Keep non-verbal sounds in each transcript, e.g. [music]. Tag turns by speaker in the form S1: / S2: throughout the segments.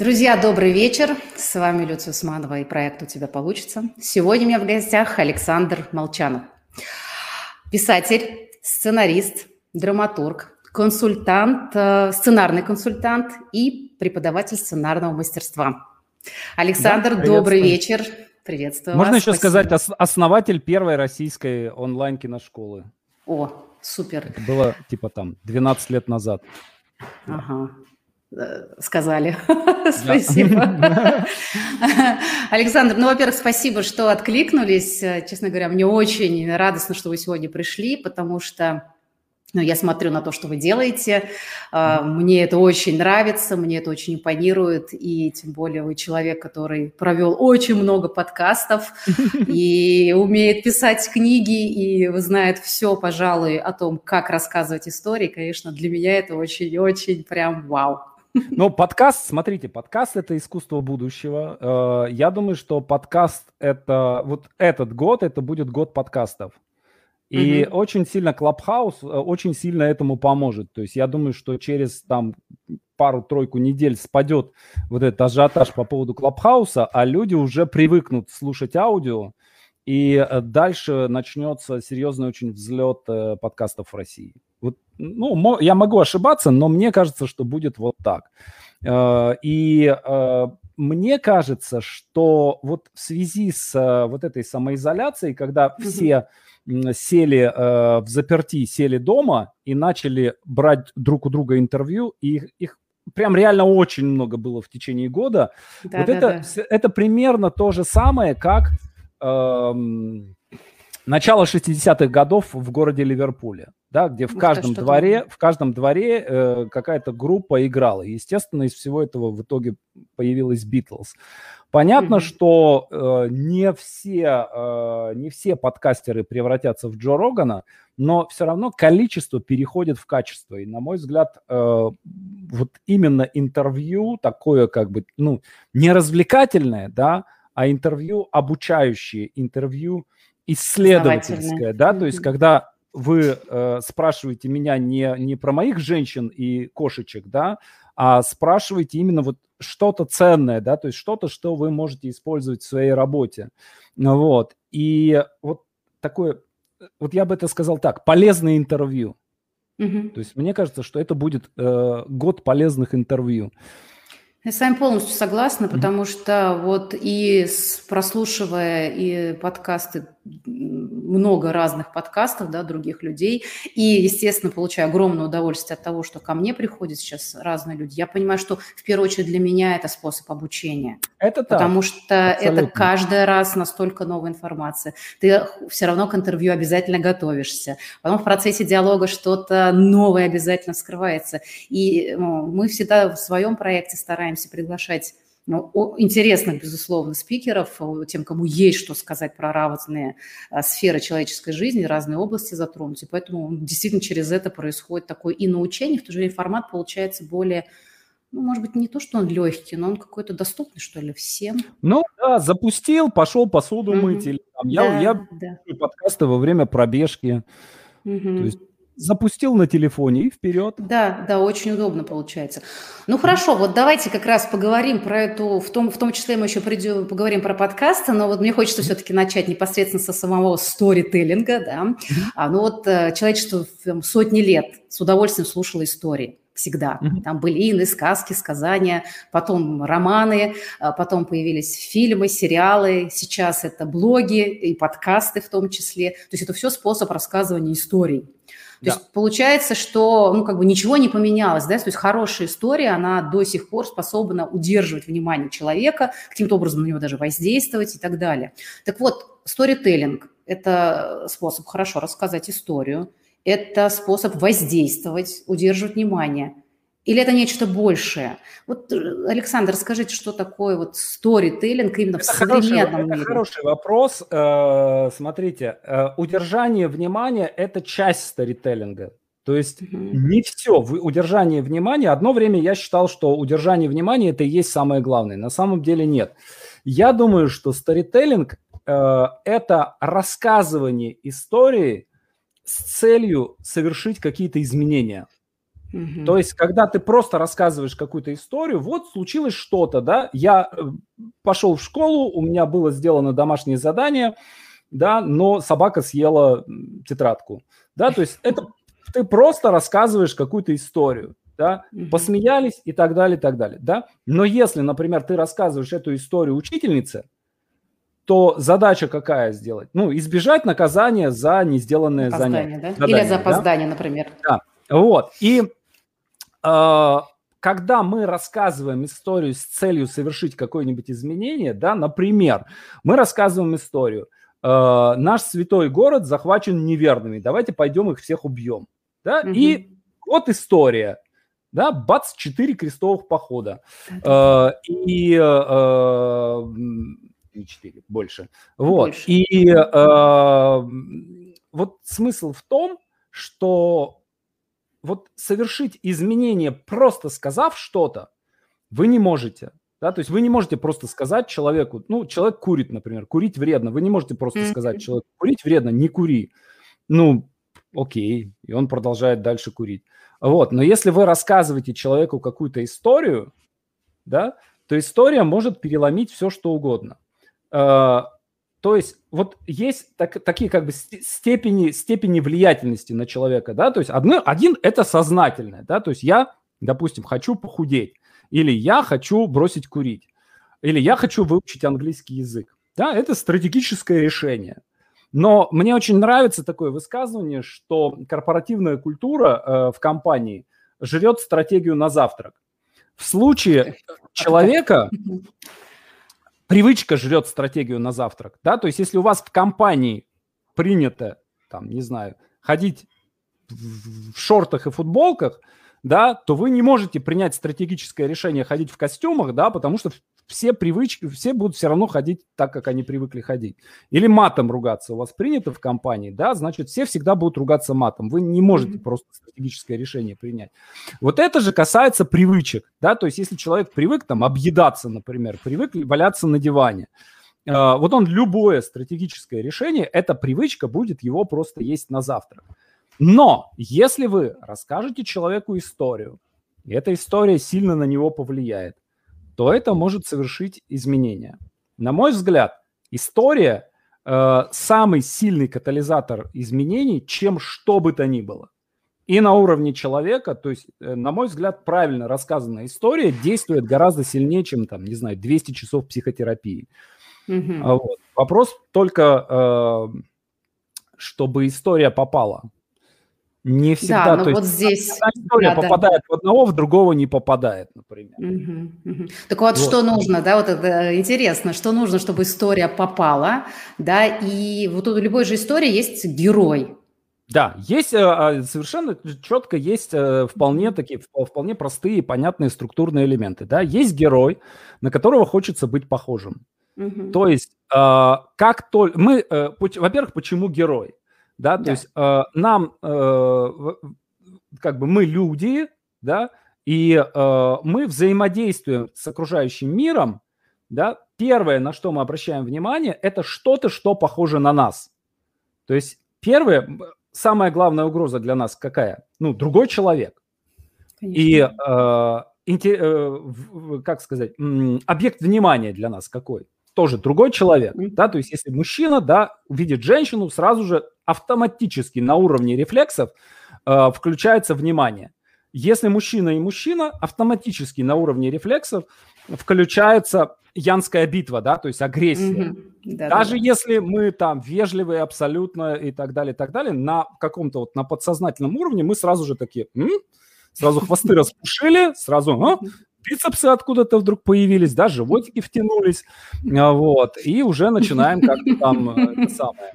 S1: Друзья, добрый вечер. С вами Люция Усманова и проект «У тебя получится». Сегодня у меня в гостях Александр Молчанов. Писатель, сценарист, драматург, консультант, э, сценарный консультант и преподаватель сценарного мастерства. Александр, да, добрый вечер. Приветствую
S2: Можно
S1: вас.
S2: еще Спасибо. сказать, основатель первой российской онлайн-киношколы.
S1: О, супер.
S2: Это было типа там 12 лет назад.
S1: Ага. Э, сказали. [laughs] спасибо. [laughs] Александр, ну, во-первых, спасибо, что откликнулись. Честно говоря, мне очень радостно, что вы сегодня пришли, потому что ну, я смотрю на то, что вы делаете. Э, мне это очень нравится, мне это очень импонирует. И тем более вы человек, который провел очень много подкастов [laughs] и умеет писать книги, и знает все, пожалуй, о том, как рассказывать истории. Конечно, для меня это очень-очень прям вау.
S2: Ну, подкаст, смотрите, подкаст – это искусство будущего. Э, я думаю, что подкаст – это вот этот год, это будет год подкастов. И угу. очень сильно Clubhouse э, очень сильно этому поможет. То есть я думаю, что через там пару-тройку недель спадет вот этот ажиотаж по поводу Клабхауса, а люди уже привыкнут слушать аудио, и э, дальше начнется серьезный очень взлет подкастов в России. Ну, я могу ошибаться, но мне кажется, что будет вот так. Э, и э, мне кажется, что вот в связи с э, вот этой самоизоляцией, когда все сели в заперти, сели дома и начали брать друг у друга интервью, и их, их прям реально очень много было в течение года. Да, вот да, это, да. это примерно то же самое, как эм, начало 60-х годов в городе Ливерпуле да, где в каждом что дворе, в каждом дворе э, какая-то группа играла. естественно, из всего этого в итоге появилась Битлз. Понятно, mm-hmm. что э, не все э, не все подкастеры превратятся в Джо Рогана, но все равно количество переходит в качество. И на мой взгляд, э, вот именно интервью такое как бы ну не развлекательное, да, а интервью обучающее, интервью исследовательское, да, то есть когда вы э, спрашиваете меня не, не про моих женщин и кошечек, да, а спрашиваете именно вот что-то ценное, да, то есть что-то, что вы можете использовать в своей работе. Вот. И вот такое, вот я бы это сказал так, полезное интервью. Угу. То есть мне кажется, что это будет э, год полезных интервью.
S1: Я с вами полностью согласна, потому что вот и прослушивая и подкасты много разных подкастов, да, других людей, и, естественно, получаю огромное удовольствие от того, что ко мне приходят сейчас разные люди. Я понимаю, что в первую очередь для меня это способ обучения. Это так. Потому что Абсолютно. это каждый раз настолько новая информация. Ты все равно к интервью обязательно готовишься. Потом в процессе диалога что-то новое обязательно скрывается. И ну, мы всегда в своем проекте стараемся приглашать ну, интересных, безусловно, спикеров, тем, кому есть что сказать про разные а, сферы человеческой жизни, разные области затронуть. И поэтому действительно через это происходит такое и научение, в то же время формат получается более ну, может быть, не то, что он легкий, но он какой-то доступный, что ли, всем.
S2: Ну, да, запустил, пошел посуду mm-hmm. мыть. Или, там, я да, я да. подкасты во время пробежки. Mm-hmm. То есть запустил на телефоне и вперед.
S1: Да, да, очень удобно получается. Ну хорошо, вот давайте как раз поговорим про эту, в том, в том числе мы еще придем, поговорим про подкасты, но вот мне хочется все-таки начать непосредственно со самого сторителлинга, да. А, ну вот э, человечество там, сотни лет с удовольствием слушало истории всегда. Там были былины, сказки, сказания, потом романы, а, потом появились фильмы, сериалы, сейчас это блоги и подкасты в том числе. То есть это все способ рассказывания историй. То да. есть получается, что ну, как бы ничего не поменялось, да, то есть хорошая история, она до сих пор способна удерживать внимание человека, каким-то образом на него даже воздействовать и так далее. Так вот, сторителлинг – это способ хорошо рассказать историю, это способ воздействовать, удерживать внимание – или это нечто большее? Вот, э, Александр, скажите, что такое вот сторителлинг именно это в современном
S2: хороший, мире? Это хороший вопрос. Э, смотрите, э, удержание внимания – это часть сторителлинга. То есть угу. не все. Удержание внимания. Одно время я считал, что удержание внимания – это и есть самое главное. На самом деле нет. Я думаю, что сторителлинг – это рассказывание истории с целью совершить какие-то изменения – Угу. То есть, когда ты просто рассказываешь какую-то историю, вот случилось что-то, да, я э, пошел в школу, у меня было сделано домашнее задание, да, но собака съела тетрадку, да, то есть это [laughs] ты просто рассказываешь какую-то историю, да, посмеялись и так далее, и так далее, да. Но если, например, ты рассказываешь эту историю учительнице, то задача какая сделать? Ну, избежать наказания за не сделанное опоздание, занятие.
S1: Да? Задание, Или за опоздание, да? например.
S2: Да, вот. И когда мы рассказываем историю с целью совершить какое-нибудь изменение, да, например, мы рассказываем историю, э, наш святой город захвачен неверными, давайте пойдем их всех убьем, да, угу. и вот история, да, бац, четыре крестовых похода, э, и э, не четыре, больше, вот, больше. и э, вот смысл в том, что вот совершить изменение, просто сказав что-то, вы не можете. Да, то есть вы не можете просто сказать человеку, ну, человек курит, например, курить вредно. Вы не можете просто сказать человеку, курить вредно, не кури. Ну, окей, и он продолжает дальше курить. Вот, но если вы рассказываете человеку какую-то историю, да, то история может переломить все, что угодно. А, то есть вот есть так, такие как бы степени, степени влиятельности на человека, да, то есть одно, один это сознательное, да, то есть я, допустим, хочу похудеть, или я хочу бросить курить, или я хочу выучить английский язык, да, это стратегическое решение. Но мне очень нравится такое высказывание, что корпоративная культура э, в компании жрет стратегию на завтрак. В случае человека привычка жрет стратегию на завтрак, да, то есть если у вас в компании принято, там, не знаю, ходить в шортах и футболках, да, то вы не можете принять стратегическое решение ходить в костюмах, да, потому что все привычки, все будут все равно ходить так, как они привыкли ходить. Или матом ругаться у вас принято в компании, да, значит, все всегда будут ругаться матом. Вы не можете mm-hmm. просто стратегическое решение принять. Вот это же касается привычек, да, то есть если человек привык там объедаться, например, привык валяться на диване, э, вот он любое стратегическое решение, эта привычка будет его просто есть на завтрак. Но если вы расскажете человеку историю, и эта история сильно на него повлияет, то это может совершить изменения. На мой взгляд, история э, самый сильный катализатор изменений, чем что бы то ни было. И на уровне человека, то есть, э, на мой взгляд, правильно рассказанная история действует гораздо сильнее, чем, там, не знаю, 200 часов психотерапии. Mm-hmm. Вот. Вопрос только, э, чтобы история попала не всегда.
S1: Да, но то вот есть, здесь...
S2: история да, попадает да. в одного, в другого не попадает, например.
S1: Угу, угу. Так вот, вот, что нужно, да, вот это интересно, что нужно, чтобы история попала, да, и вот у любой же истории есть герой,
S2: да, есть э, а, совершенно четко есть э, вполне такие вполне простые понятные структурные элементы. Да, есть герой, на которого хочется быть похожим. Угу. То есть, э, как только мы, во-первых, почему герой? Да, то да. есть э, нам, э, как бы мы люди, да, и э, мы взаимодействуем с окружающим миром, да, первое, на что мы обращаем внимание, это что-то, что похоже на нас. То есть первое, самая главная угроза для нас какая? Ну, другой человек. Конечно. И, э, интер, э, как сказать, объект внимания для нас какой? Тоже другой человек, да, то есть если мужчина, да, увидит женщину, сразу же автоматически на уровне рефлексов э, включается внимание. Если мужчина и мужчина, автоматически на уровне рефлексов включается янская битва, да, то есть агрессия. Mm-hmm. Да, Даже да. если мы там вежливые абсолютно и так далее, и так далее, на каком-то вот на подсознательном уровне мы сразу же такие, М? сразу хвосты распушили, сразу, а? Бицепсы откуда-то вдруг появились, да, животики втянулись, а, вот, и уже начинаем как-то там э, это самое,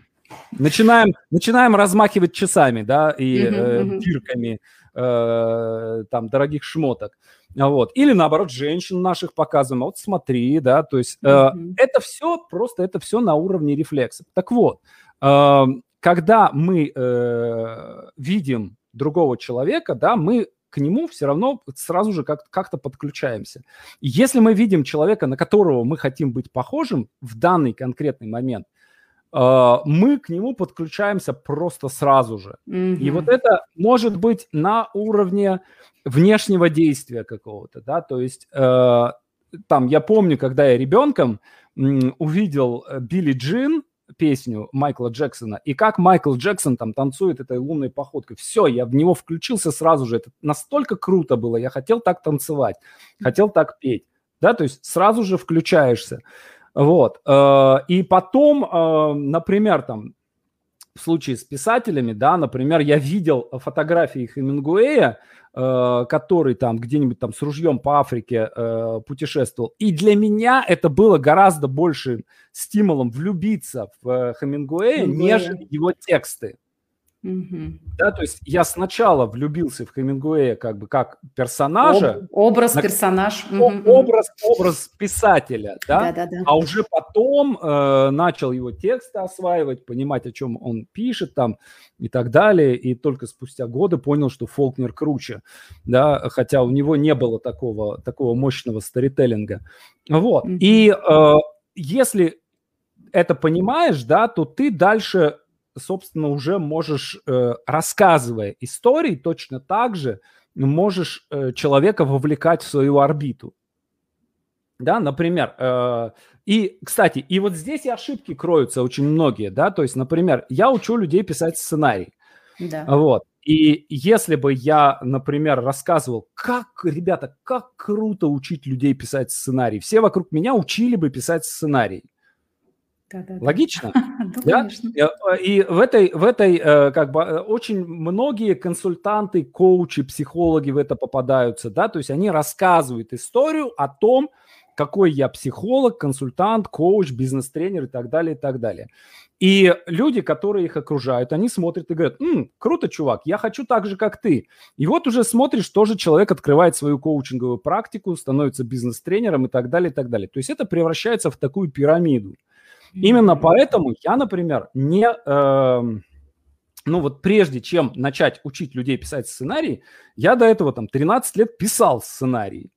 S2: начинаем, начинаем размахивать часами, да, и э, бирками э, там дорогих шмоток. А, вот. Или наоборот, женщин наших показываем. А вот смотри, да, то есть э, mm-hmm. это все просто, это все на уровне рефлексов. Так вот, э, когда мы э, видим другого человека, да, мы к нему все равно сразу же как- как-то подключаемся. И если мы видим человека, на которого мы хотим быть похожим в данный конкретный момент, э, мы к нему подключаемся просто сразу же. Mm-hmm. И вот это может быть на уровне внешнего действия какого-то, да, то есть э, там я помню, когда я ребенком увидел э, Билли Джин, песню Майкла Джексона, и как Майкл Джексон там танцует этой лунной походкой. Все, я в него включился сразу же. Это настолько круто было. Я хотел так танцевать, хотел так петь. Да, то есть сразу же включаешься. Вот. Э, и потом, э, например, там, в случае с писателями, да, например, я видел фотографии Хемингуэя, э, который там где-нибудь там с ружьем по Африке э, путешествовал. И для меня это было гораздо большим стимулом влюбиться в э, Хемингуэя, нежели его тексты. Угу. Да, то есть я сначала влюбился в Хемингуэя как бы как персонажа.
S1: Об, образ, на, персонаж.
S2: Угу. Образ, образ писателя, да? Да, да, да. А уже потом э, начал его тексты осваивать, понимать, о чем он пишет там и так далее. И только спустя годы понял, что Фолкнер круче, да, хотя у него не было такого, такого мощного старителлинга. Вот. Угу. И э, если это понимаешь, да, то ты дальше собственно, уже можешь, э, рассказывая истории, точно так же можешь э, человека вовлекать в свою орбиту. Да, например, э, и, кстати, и вот здесь и ошибки кроются очень многие, да, то есть, например, я учу людей писать сценарий, да. вот, и если бы я, например, рассказывал, как, ребята, как круто учить людей писать сценарий, все вокруг меня учили бы писать сценарий, [laughs] да, да, Логично? Да, да? И в этой, в этой, э, как бы, э, очень многие консультанты, коучи, психологи в это попадаются, да, то есть они рассказывают историю о том, какой я психолог, консультант, коуч, бизнес-тренер и так далее, и так далее. И люди, которые их окружают, они смотрят и говорят, М, круто, чувак, я хочу так же, как ты. И вот уже смотришь, тоже человек открывает свою коучинговую практику, становится бизнес-тренером и так далее, и так далее. То есть это превращается в такую пирамиду. Именно поэтому я, например, не... Э, ну вот прежде чем начать учить людей писать сценарии, я до этого там 13 лет писал сценарии,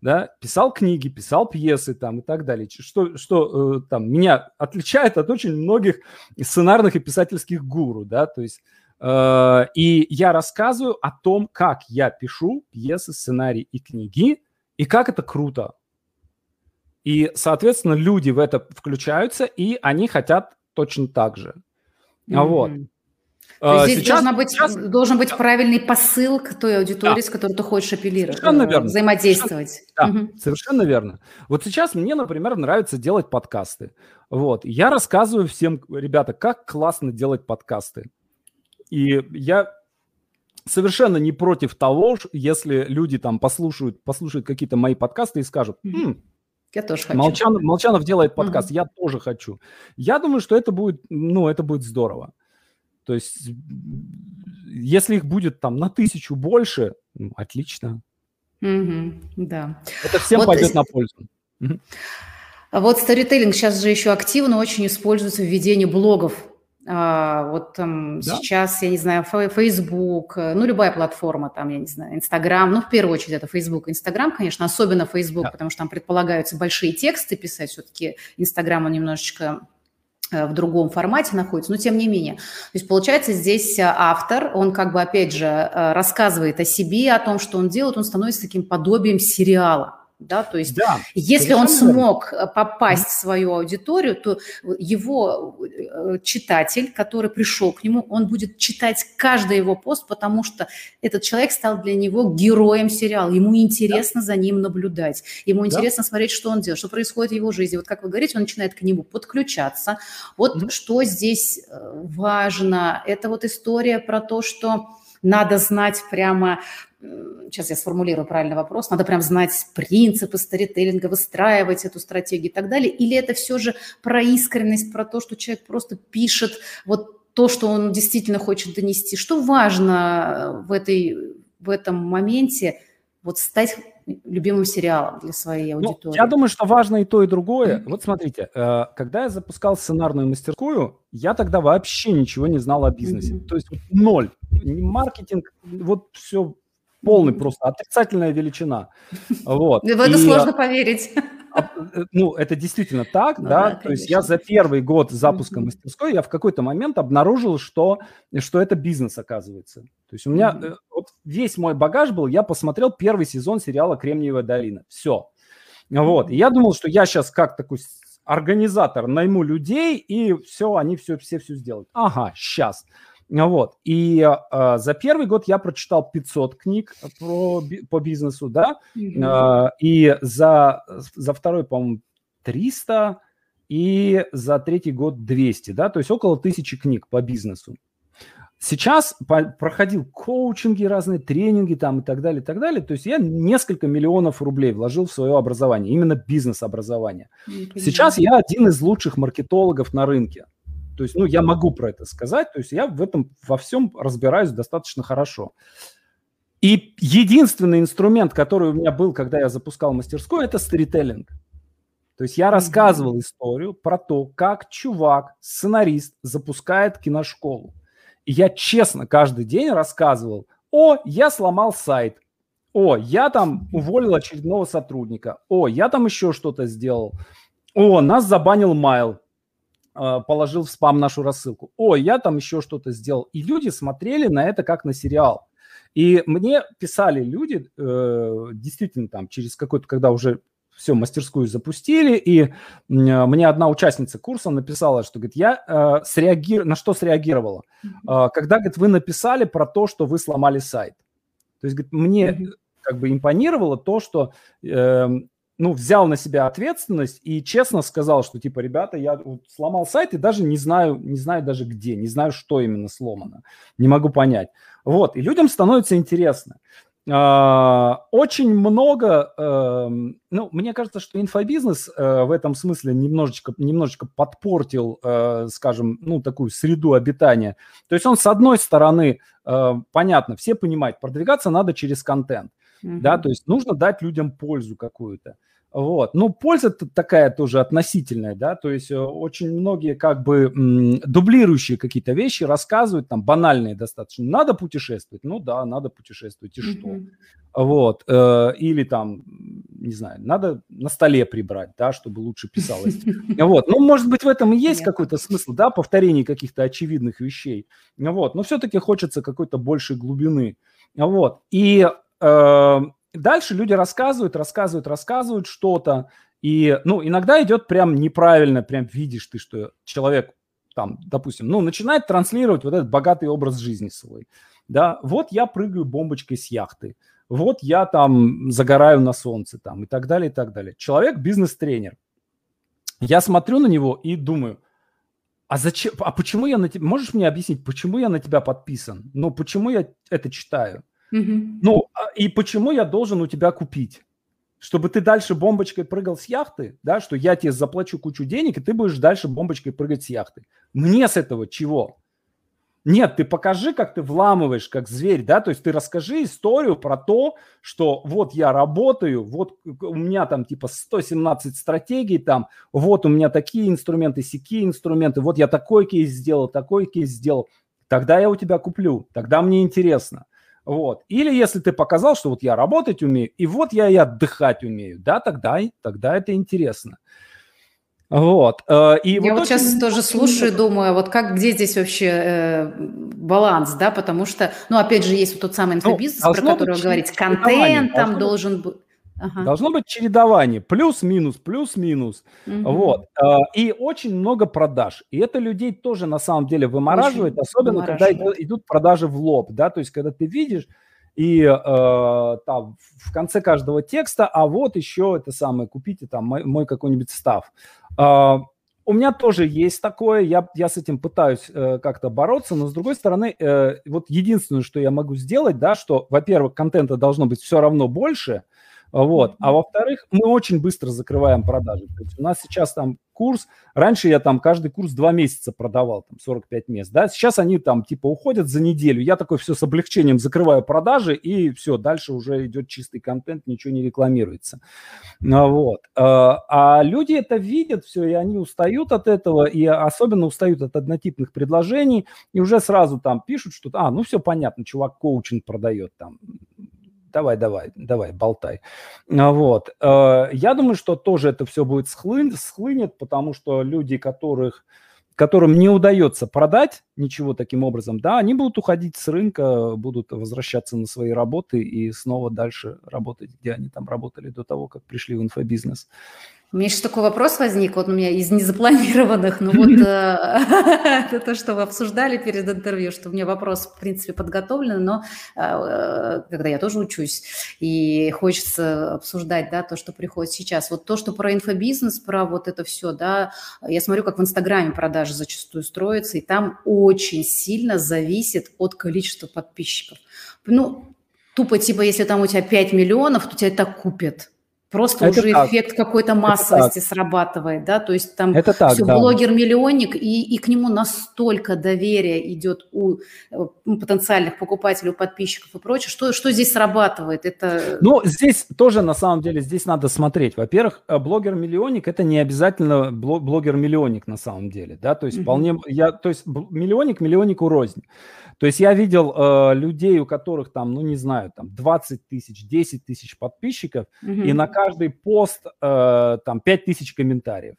S2: да, писал книги, писал пьесы там и так далее, что, что э, там меня отличает от очень многих сценарных и писательских гуру, да, то есть э, и я рассказываю о том, как я пишу пьесы, сценарии и книги, и как это круто, и, соответственно, люди в это включаются, и они хотят точно так же. Mm-hmm. Вот.
S1: То есть здесь сейчас, быть, сейчас... должен быть правильный посыл к той аудитории, да. с которой ты хочешь апеллировать, совершенно верно. взаимодействовать.
S2: Совершенно, да, угу. совершенно верно. Вот сейчас мне, например, нравится делать подкасты. Вот. Я рассказываю всем, ребята, как классно делать подкасты. И я совершенно не против того, если люди там послушают, послушают какие-то мои подкасты и скажут, хм, я тоже хочу. Молчанов, Молчанов делает подкаст, угу. я тоже хочу. Я думаю, что это будет, ну, это будет здорово. То есть, если их будет там на тысячу больше, ну, отлично.
S1: Угу, да.
S2: Это всем вот пойдет на пользу.
S1: Вот старителлинг сейчас же еще активно очень используется в ведении блогов. А, вот там да? сейчас, я не знаю, Facebook, э, ну, любая платформа, там, я не знаю, Instagram, ну, в первую очередь это Facebook, Instagram, конечно, особенно Facebook, да. потому что там предполагаются большие тексты писать, все-таки Instagram, он немножечко э, в другом формате находится, но тем не менее. То есть получается здесь э, автор, он как бы опять же рассказывает о себе, о том, что он делает, он становится таким подобием сериала да, то есть да, если он смог верно. Э, попасть в свою аудиторию, то его э, читатель, который пришел к нему, он будет читать каждый его пост, потому что этот человек стал для него героем сериала, ему интересно да. за ним наблюдать, ему интересно да. смотреть, что он делает, что происходит в его жизни. Вот как вы говорите, он начинает к нему подключаться. Вот mm-hmm. что здесь э, важно, это вот история про то, что надо знать прямо сейчас я сформулирую правильный вопрос, надо прям знать принципы старителлинга, выстраивать эту стратегию и так далее, или это все же про искренность, про то, что человек просто пишет вот то, что он действительно хочет донести. Что важно в, этой, в этом моменте вот стать любимым сериалом для своей ну, аудитории?
S2: Ну, я думаю, что важно и то, и другое. Вот смотрите, э, когда я запускал сценарную мастерскую, я тогда вообще ничего не знал о бизнесе. Mm-hmm. То есть ноль. Маркетинг, вот все полный просто отрицательная величина. Вот.
S1: В это и, сложно поверить.
S2: Э, ну, это действительно так, ну, да, да то есть я за первый год запуска mm-hmm. мастерской, я в какой-то момент обнаружил, что, что это бизнес, оказывается. То есть у меня mm-hmm. вот весь мой багаж был, я посмотрел первый сезон сериала «Кремниевая долина», все. Вот, и я думал, что я сейчас как такой организатор найму людей, и все, они все, все, все сделают. Ага, сейчас. Вот. И э, за первый год я прочитал 500 книг про, по бизнесу, да, mm-hmm. э, и за, за второй, по-моему, 300, и за третий год 200, да, то есть около тысячи книг по бизнесу. Сейчас по, проходил коучинги разные, тренинги там и так далее, и так далее. То есть я несколько миллионов рублей вложил в свое образование, именно бизнес-образование. Сейчас я один из лучших маркетологов на рынке. То есть, ну, я могу про это сказать, то есть я в этом во всем разбираюсь достаточно хорошо. И единственный инструмент, который у меня был, когда я запускал мастерскую, это сторителлинг. То есть я рассказывал историю про то, как чувак, сценарист, запускает киношколу. И я честно каждый день рассказывал, о, я сломал сайт, о, я там уволил очередного сотрудника, о, я там еще что-то сделал, о, нас забанил майл, положил в спам нашу рассылку. О, я там еще что-то сделал. И люди смотрели на это как на сериал. И мне писали люди, э, действительно, там, через какой-то, когда уже все, мастерскую запустили, и мне одна участница курса написала, что, говорит, я э, среагир... на что среагировала? Э, когда, говорит, вы написали про то, что вы сломали сайт. То есть, говорит, мне как бы импонировало то, что э, ну, взял на себя ответственность и честно сказал, что, типа, ребята, я вот сломал сайт и даже не знаю, не знаю даже где, не знаю, что именно сломано, не могу понять. Вот, и людям становится интересно. А, очень много, эм, ну, мне кажется, что инфобизнес э, в этом смысле немножечко, немножечко подпортил, э, скажем, ну, такую среду обитания. То есть он, с одной стороны, э, понятно, все понимают, продвигаться надо через контент, mm-hmm. да, то есть нужно дать людям пользу какую-то. Вот. Ну, польза такая тоже относительная, да, то есть э, очень многие как бы дублирующие какие-то вещи рассказывают, там, банальные достаточно. Надо путешествовать? Ну да, надо путешествовать, и что? Mm-hmm. Вот. Э, или там, не знаю, надо на столе прибрать, да, чтобы лучше писалось. [laughs] Вот. Ну, может быть, в этом и есть какой-то смысл, да, повторение каких-то очевидных вещей. Вот. Но все-таки хочется какой-то большей глубины. Вот. И э, дальше люди рассказывают, рассказывают, рассказывают что-то. И, ну, иногда идет прям неправильно, прям видишь ты, что человек там, допустим, ну, начинает транслировать вот этот богатый образ жизни свой. Да, вот я прыгаю бомбочкой с яхты, вот я там загораю на солнце там и так далее, и так далее. Человек бизнес-тренер. Я смотрю на него и думаю, а зачем, а почему я на тебя, можешь мне объяснить, почему я на тебя подписан? Ну, почему я это читаю? Угу. Ну, а, и почему я должен у тебя купить? Чтобы ты дальше бомбочкой прыгал с яхты, да, что я тебе заплачу кучу денег, и ты будешь дальше бомбочкой прыгать с яхты. Мне с этого чего? Нет, ты покажи, как ты вламываешь, как зверь, да, то есть ты расскажи историю про то, что вот я работаю, вот у меня там типа 117 стратегий там, вот у меня такие инструменты, сякие инструменты, вот я такой кейс сделал, такой кейс сделал, тогда я у тебя куплю, тогда мне интересно. Вот. Или если ты показал, что вот я работать умею, и вот я и отдыхать умею, да, тогда, тогда это интересно. Вот.
S1: Э, и я вот, вот сейчас очень... тоже слушаю думаю, вот как, где здесь вообще э, баланс, да, потому что, ну, опять же, есть вот тот самый ну, инфобизнес, ну, про который вы говорите, контент там должен быть
S2: Ага. Должно быть чередование, плюс-минус, плюс-минус. Угу. Вот. А, и очень много продаж. И это людей тоже на самом деле вымораживает, очень особенно вымораживает. когда идут продажи в лоб, да, то есть когда ты видишь, и э, там в конце каждого текста, а вот еще это самое, купите там мой, мой какой-нибудь став. Э, у меня тоже есть такое, я, я с этим пытаюсь э, как-то бороться, но с другой стороны, э, вот единственное, что я могу сделать, да, что, во-первых, контента должно быть все равно больше, вот. А во-вторых, мы очень быстро закрываем продажи. То есть у нас сейчас там курс, раньше я там каждый курс два месяца продавал, там 45 мест, да, сейчас они там типа уходят за неделю, я такой все с облегчением закрываю продажи и все, дальше уже идет чистый контент, ничего не рекламируется. Ну вот. А, а люди это видят все, и они устают от этого, и особенно устают от однотипных предложений, и уже сразу там пишут, что, а, ну все понятно, чувак коучинг продает там, давай, давай, давай, болтай. А, вот. Э, я думаю, что тоже это все будет схлын, схлынет, потому что люди, которых которым не удается продать ничего таким образом, да, они будут уходить с рынка, будут возвращаться на свои работы и снова дальше работать, где они там работали до того, как пришли в инфобизнес.
S1: У меня сейчас такой вопрос возник, вот у меня из незапланированных, но вот [laughs] э, [laughs] это то, что вы обсуждали перед интервью, что у меня вопрос, в принципе, подготовлен, но э, когда я тоже учусь, и хочется обсуждать, да, то, что приходит сейчас. Вот то, что про инфобизнес, про вот это все, да, я смотрю, как в Инстаграме продажи зачастую строятся, и там очень сильно зависит от количества подписчиков. Ну, тупо, типа, если там у тебя 5 миллионов, то тебя это купят Просто это уже так. эффект какой-то массовости срабатывает, да, то есть там это так, все, да. блогер-миллионник, и, и к нему настолько доверие идет у потенциальных покупателей, у подписчиков и прочее, что, что здесь срабатывает? Это...
S2: Ну, здесь тоже, на самом деле, здесь надо смотреть. Во-первых, э, блогер-миллионник – это не обязательно блогер-миллионник на самом деле, да, то есть mm-hmm. вполне, я, то есть миллионник миллионнику рознь. То есть я видел э, людей, у которых там, ну не знаю, там 20 тысяч, 10 тысяч подписчиков, mm-hmm. и на каждый пост э, там 5 тысяч комментариев.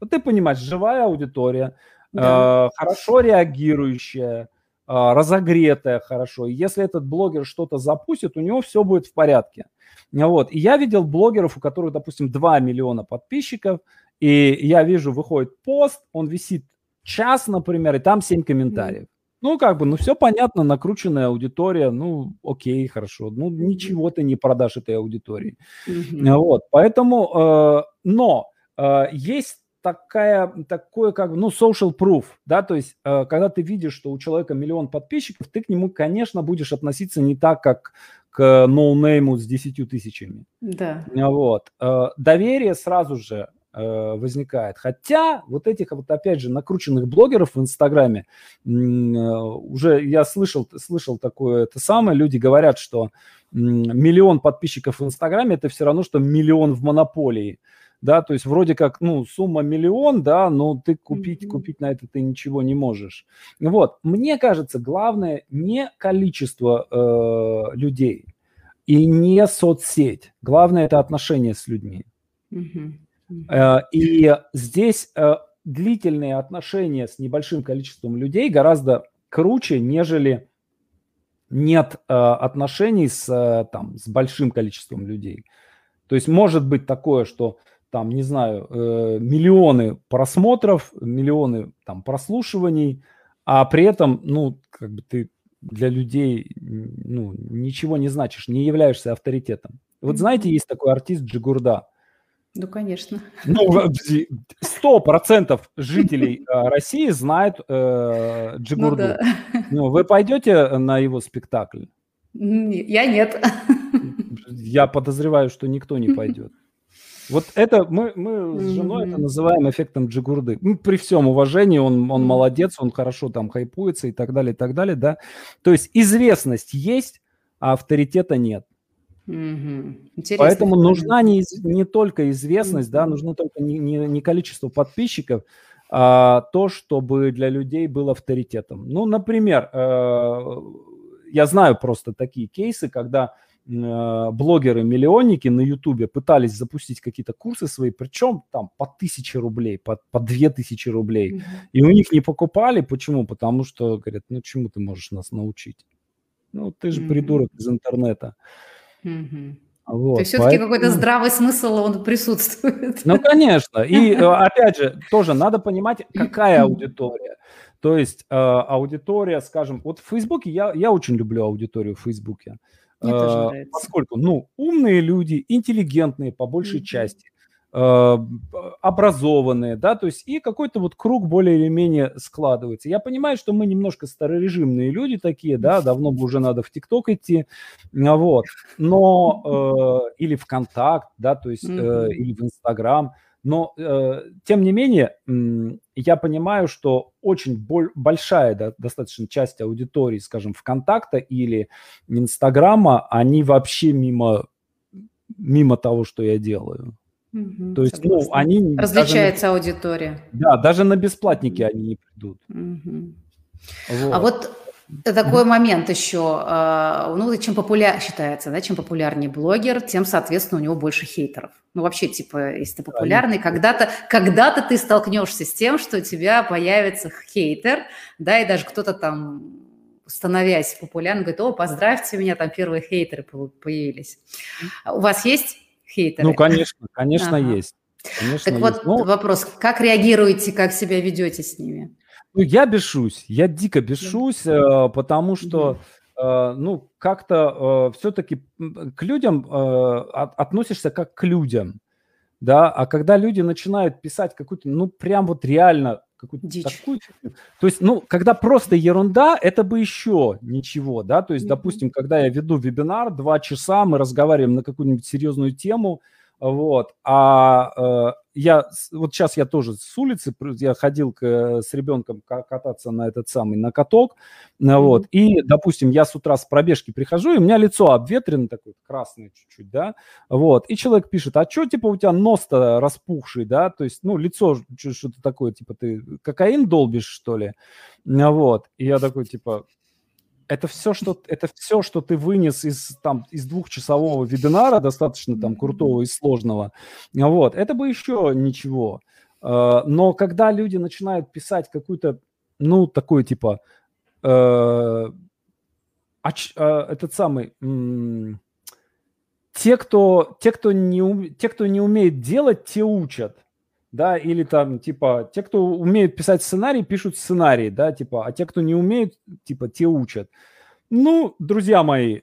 S2: Вот ты понимаешь, живая аудитория, да. э, хорошо реагирующая, э, разогретая хорошо. И если этот блогер что-то запустит, у него все будет в порядке. Вот. И я видел блогеров, у которых, допустим, 2 миллиона подписчиков, и я вижу, выходит пост, он висит час, например, и там 7 комментариев. Ну, как бы, ну, все понятно, накрученная аудитория, ну, окей, хорошо. Ну, ничего ты не продашь этой аудитории. Mm-hmm. Вот, поэтому, э, но э, есть такая, такое как, ну, social proof, да, то есть, э, когда ты видишь, что у человека миллион подписчиков, ты к нему, конечно, будешь относиться не так, как к ноунейму с 10 тысячами. Да. Вот. Э, доверие сразу же Э, возникает. Хотя вот этих вот опять же накрученных блогеров в Инстаграме э, уже я слышал, слышал такое это самое, люди говорят, что миллион подписчиков в Инстаграме это все равно, что миллион в монополии. Да, то есть вроде как, ну, сумма миллион, да, но ты купить, mm-hmm. купить на это ты ничего не можешь. Вот, мне кажется, главное не количество э, людей и не соцсеть. Главное это отношение с людьми. Mm-hmm. Э, и здесь э, длительные отношения с небольшим количеством людей гораздо круче, нежели нет э, отношений с, там, с большим количеством людей. То есть может быть такое, что там, не знаю, миллионы просмотров, миллионы там прослушиваний, а при этом, ну, как бы ты для людей, ну, ничего не значишь, не являешься авторитетом. Вот знаете, есть такой артист Джигурда.
S1: Ну, конечно.
S2: Ну, сто процентов жителей [laughs] э, России знают э, Джигурду. Ну, да. ну, вы пойдете на его спектакль?
S1: Я нет.
S2: Я подозреваю, что никто не [laughs] пойдет. Вот это мы, мы с женой mm-hmm. это называем эффектом Джигурды. Ну, при всем уважении, он, он молодец, он хорошо там хайпуется и так далее, и так далее, да. То есть известность есть, а авторитета нет. Угу. Поэтому нужна не, не только известность, да, нужно только не, не, не количество подписчиков, а то, чтобы для людей был авторитетом. Ну, например, э, я знаю просто такие кейсы, когда э, блогеры-миллионники на Ютубе пытались запустить какие-то курсы свои, причем там по тысяче рублей, по, по две тысячи рублей. Mm-hmm. И у них не покупали. Почему? Потому что, говорят, ну чему ты можешь нас научить? Ну, ты же mm-hmm. придурок из интернета.
S1: Угу. Вот, То есть все-таки поэтому... какой-то [laughs] здравый смысл он присутствует.
S2: Ну, конечно. И [laughs] опять же, тоже надо понимать, какая аудитория. То есть э, аудитория, скажем, вот в Фейсбуке, я, я очень люблю аудиторию в Фейсбуке. Мне э, тоже нравится. Поскольку, ну, умные люди, интеллигентные по большей mm-hmm. части, образованные, да, то есть и какой-то вот круг более или менее складывается. Я понимаю, что мы немножко старорежимные люди такие, да, давно бы уже надо в ТикТок идти, а вот, но, э, или в Контакт, да, то есть, э, или в Инстаграм, но, э, тем не менее, э, я понимаю, что очень боль, большая да, достаточно часть аудитории, скажем, ВКонтакта или Инстаграма, они вообще мимо, мимо того, что я делаю.
S1: Угу, То есть, ну, они... Различается на, аудитория.
S2: Да, даже на бесплатники они не придут.
S1: Угу. Вот. А вот Такой момент еще. А, ну, чем популяр считается, да, чем популярнее блогер, тем, соответственно, у него больше хейтеров. Ну, вообще, типа, если ты популярный, когда-то когда ты столкнешься с тем, что у тебя появится хейтер, да, и даже кто-то там становясь популярным, говорит, о, поздравьте меня, там первые хейтеры появились. У вас есть хейтеры?
S2: Ну, конечно, конечно, ага. есть.
S1: Конечно, так есть. вот ну, вопрос, как реагируете, как себя ведете с ними?
S2: Ну, я бешусь, я дико бешусь, да. Э, потому что, mm ну, как-то э, все-таки к людям относишься как к людям, да, а когда люди начинают писать какую-то, ну, прям вот реально какую-то Дичь. такую То есть, ну, когда просто ерунда, это бы еще ничего, да, то есть, mm-hmm. допустим, когда я веду вебинар, два часа, мы разговариваем на какую-нибудь серьезную тему, вот. А э, я вот сейчас я тоже с улицы, я ходил к, с ребенком кататься на этот самый, на каток, mm-hmm. вот. И, допустим, я с утра с пробежки прихожу, и у меня лицо обветрено такое, красное чуть-чуть, да, вот. И человек пишет, а что, типа, у тебя нос-то распухший, да, то есть, ну, лицо что-то такое, типа, ты кокаин долбишь, что ли, вот. И я такой, типа, это все, что, это все, что ты вынес из, там, из двухчасового вебинара, достаточно там крутого и сложного, вот, это бы еще ничего. А, но когда люди начинают писать какую-то, ну, такой типа, э, оч, э, этот самый, те, кто, те, кто не, те, кто не умеет делать, те учат да, или там, типа, те, кто умеют писать сценарий, пишут сценарий, да, типа, а те, кто не умеют, типа, те учат. Ну, друзья мои,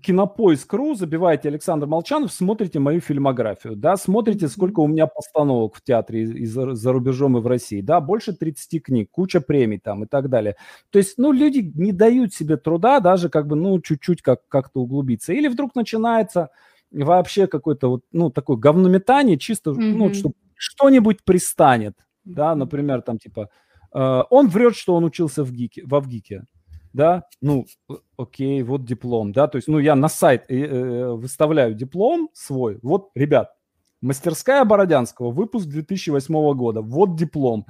S2: Кинопоиск.ру, забивайте Александр Молчанов, смотрите мою фильмографию, да, смотрите, сколько у меня постановок в театре и, за, за рубежом и в России, да, больше 30 книг, куча премий там и так далее. То есть, ну, люди не дают себе труда даже как бы, ну, чуть-чуть как, как-то углубиться. Или вдруг начинается вообще какое-то вот, ну, такое говнометание, чисто, mm-hmm. ну, чтобы что-нибудь пристанет, да, например, там типа э, он врет, что он учился в ГИКе, в Авгике, да, ну, окей, вот диплом, да, то есть, ну, я на сайт э, э, выставляю диплом свой, вот, ребят, мастерская Бородянского, выпуск 2008 года, вот диплом,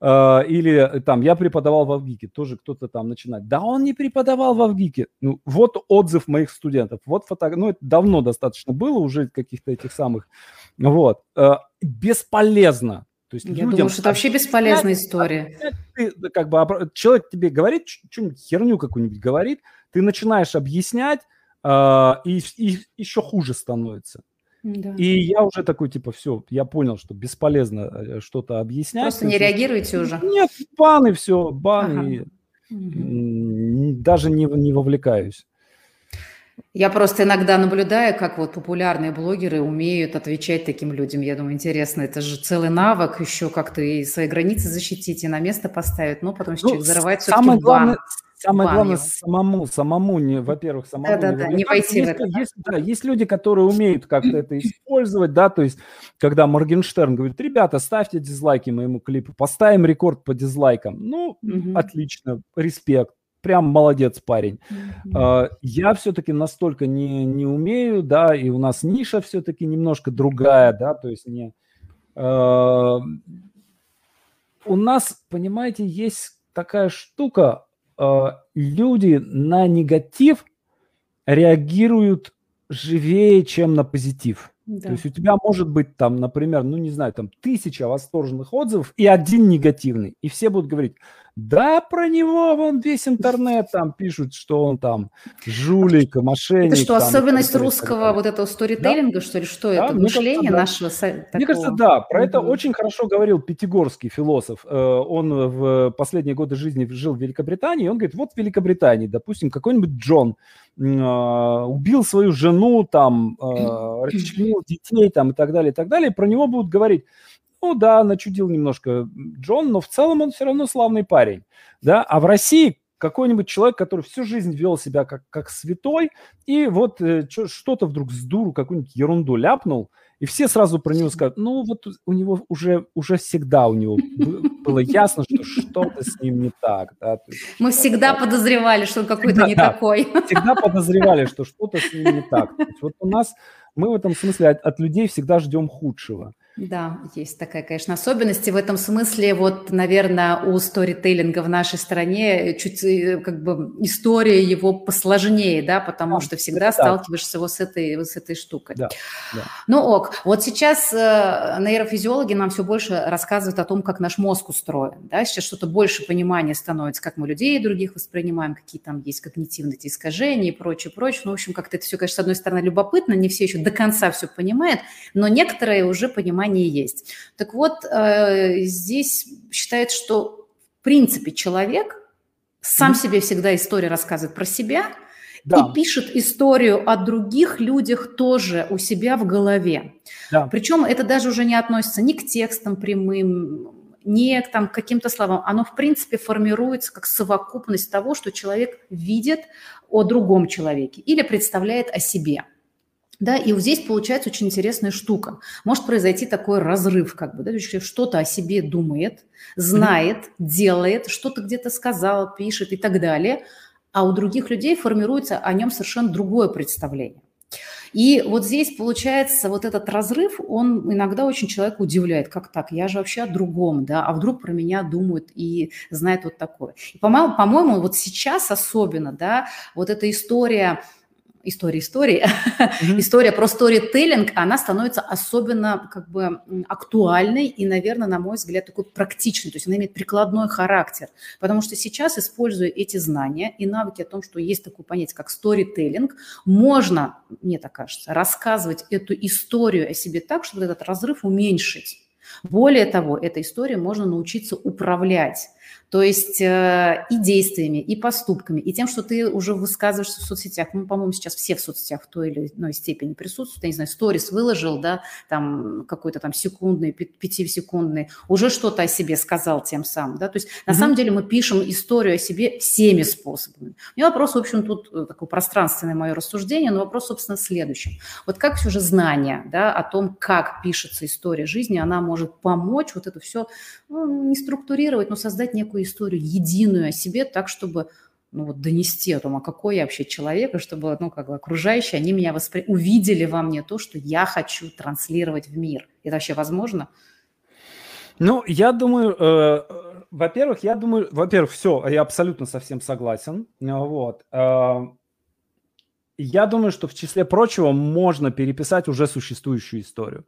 S2: э, или э, там, я преподавал в Авгике, тоже кто-то там начинает, да, он не преподавал в Авгике, ну, вот отзыв моих студентов, вот фото, ну, это давно достаточно было уже каких-то этих самых, вот, э, бесполезно.
S1: То есть Я людям думаю, что это вообще бесполезная история.
S2: Ты, как бы, человек тебе говорит, что-нибудь херню какую-нибудь говорит, ты начинаешь объяснять, э, и, и еще хуже становится. Да. И я уже такой, типа, все, я понял, что бесполезно э, что-то объяснять.
S1: Просто не реагируете уже?
S2: Нет, баны, все, баны. Ага. И даже не, не вовлекаюсь.
S1: Я просто иногда наблюдаю, как вот популярные блогеры умеют отвечать таким людям. Я думаю, интересно, это же целый навык, еще как-то и свои границы защитить, и на место поставить, но потом ну, человек зарывает
S2: самое главное, Самое главное, самому, самому, не, во-первых, самому
S1: да, да, да, не войти
S2: есть, в это. Есть, да, есть люди, которые умеют как-то это использовать, да, то есть, когда Моргенштерн говорит, ребята, ставьте дизлайки моему клипу, поставим рекорд по дизлайкам. Ну, угу. отлично, респект прям молодец парень. Mm-hmm. Я все-таки настолько не, не умею, да, и у нас ниша все-таки немножко другая, да, то есть не... А, у нас, понимаете, есть такая штука, а, люди на негатив реагируют живее, чем на позитив. Да. То есть у тебя может быть там, например, ну не знаю, там тысяча восторженных отзывов и один негативный. И все будут говорить, да, про него вон весь интернет там пишут, что он там жулик, мошенник.
S1: Это что, там, особенность русского вот этого сторителлинга, да? что ли? Что да, это? Мышление кажется,
S2: да. нашего Мне кажется, да. Про угу. это очень хорошо говорил Пятигорский философ. Э, он в последние годы жизни жил в Великобритании. Он говорит, вот в Великобритании, допустим, какой-нибудь Джон а, убил свою жену, там, а, расчленил детей, там, и так далее, и так далее. Про него будут говорить, ну да, начудил немножко Джон, но в целом он все равно славный парень, да, а в России какой-нибудь человек, который всю жизнь вел себя как, как святой, и вот э, что-то вдруг с дуру, какую-нибудь ерунду ляпнул, и все сразу про него скажут, ну вот у него уже, уже всегда у него было ясно, что что-то с ним не так. Да?
S1: Мы всегда подозревали, что он какой-то не такой.
S2: Всегда подозревали, что что-то с ним не так. вот у нас, мы в этом смысле от, от людей всегда ждем худшего.
S1: Да, есть такая, конечно, особенность. И в этом смысле, вот, наверное, у сторителлинга в нашей стране чуть э, как бы история его посложнее, да, потому да, что всегда да. сталкиваешься вот с этой, вот с этой штукой. Да, да. Ну ок, вот сейчас э, нейрофизиологи нам все больше рассказывают о том, как наш мозг устроен, да, сейчас что-то больше понимания становится, как мы людей и других воспринимаем, какие там есть когнитивные эти искажения и прочее, прочее. Ну, в общем, как-то это все, конечно, с одной стороны любопытно, не все еще до конца все понимают, но некоторые уже понимают, понимание есть. Так вот, э, здесь считается, что в принципе человек сам себе всегда историю рассказывает про себя да. и пишет историю о других людях тоже у себя в голове. Да. Причем это даже уже не относится ни к текстам прямым, не к там, каким-то словам. Оно, в принципе, формируется как совокупность того, что человек видит о другом человеке или представляет о себе. Да, и вот здесь получается очень интересная штука. Может произойти такой разрыв, как бы, да, человек что-то о себе думает, знает, mm-hmm. делает, что-то где-то сказал, пишет и так далее, а у других людей формируется о нем совершенно другое представление. И вот здесь получается вот этот разрыв, он иногда очень человека удивляет, как так, я же вообще о другом, да, а вдруг про меня думают и знают вот такое. По-моему, по-моему, вот сейчас особенно, да, вот эта история история истории, mm-hmm. история про сторителлинг, она становится особенно как бы актуальной и, наверное, на мой взгляд, такой практичной, то есть она имеет прикладной характер, потому что сейчас, используя эти знания и навыки о том, что есть такое понятие, как сторителлинг, можно, мне так кажется, рассказывать эту историю о себе так, чтобы этот разрыв уменьшить. Более того, этой историей можно научиться управлять. То есть э, и действиями, и поступками, и тем, что ты уже высказываешься в соцсетях. Ну, по-моему, сейчас все в соцсетях в той или иной степени присутствуют. Я не знаю, сторис выложил, да, там какой-то там секундный, пятисекундный, уже что-то о себе сказал тем самым, да. То есть на mm-hmm. самом деле мы пишем историю о себе всеми способами. У меня вопрос, в общем, тут э, такое пространственное мое рассуждение, но вопрос, собственно, в следующем. Вот как все же знание, да, о том, как пишется история жизни, она может помочь вот это все ну, не структурировать, но создать некую историю единую о себе так, чтобы ну, вот донести о том, а какой я вообще человек, и чтобы ну, как бы окружающие, они меня воспри... увидели во мне то, что я хочу транслировать в мир. Это вообще возможно?
S2: Ну, я думаю, э, во-первых, я думаю, во-первых, все, я абсолютно совсем согласен. Вот. Э, я думаю, что в числе прочего можно переписать уже существующую историю.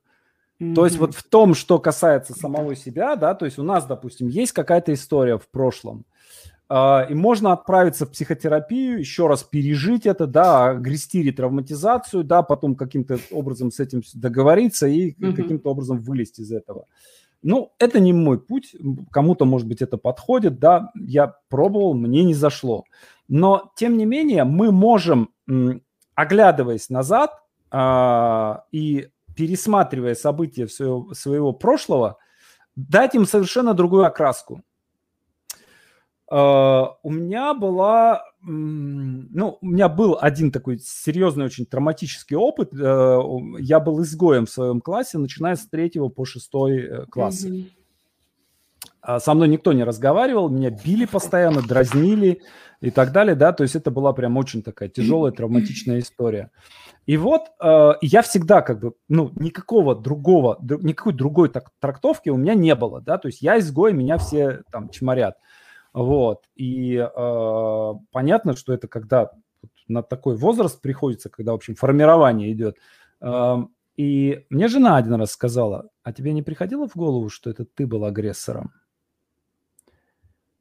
S2: Mm-hmm. То есть вот в том, что касается самого себя, да, то есть у нас, допустим, есть какая-то история в прошлом, Uh, и можно отправиться в психотерапию, еще раз пережить это, да, грести ретравматизацию, да, потом каким-то образом с этим договориться и mm-hmm. каким-то образом вылезти из этого. Ну, это не мой путь, кому-то, может быть, это подходит, да, я пробовал, мне не зашло. Но, тем не менее, мы можем, оглядываясь назад uh, и пересматривая события своего, своего прошлого, дать им совершенно другую окраску. Uh, у меня была, ну, у меня был один такой серьезный, очень травматический опыт. Uh, я был изгоем в своем классе, начиная с третьего по шестой э, классы. Mm-hmm. Uh, со мной никто не разговаривал, меня били постоянно, дразнили и так далее, да, то есть это была прям очень такая тяжелая, травматичная история. И вот э, я всегда как бы, ну, никакого другого, никакой другой так, трактовки у меня не было, да, то есть я изгой, меня все там чморят, вот. И э, понятно, что это когда на такой возраст приходится, когда, в общем, формирование идет. Э, и мне жена один раз сказала, а тебе не приходило в голову, что это ты был агрессором?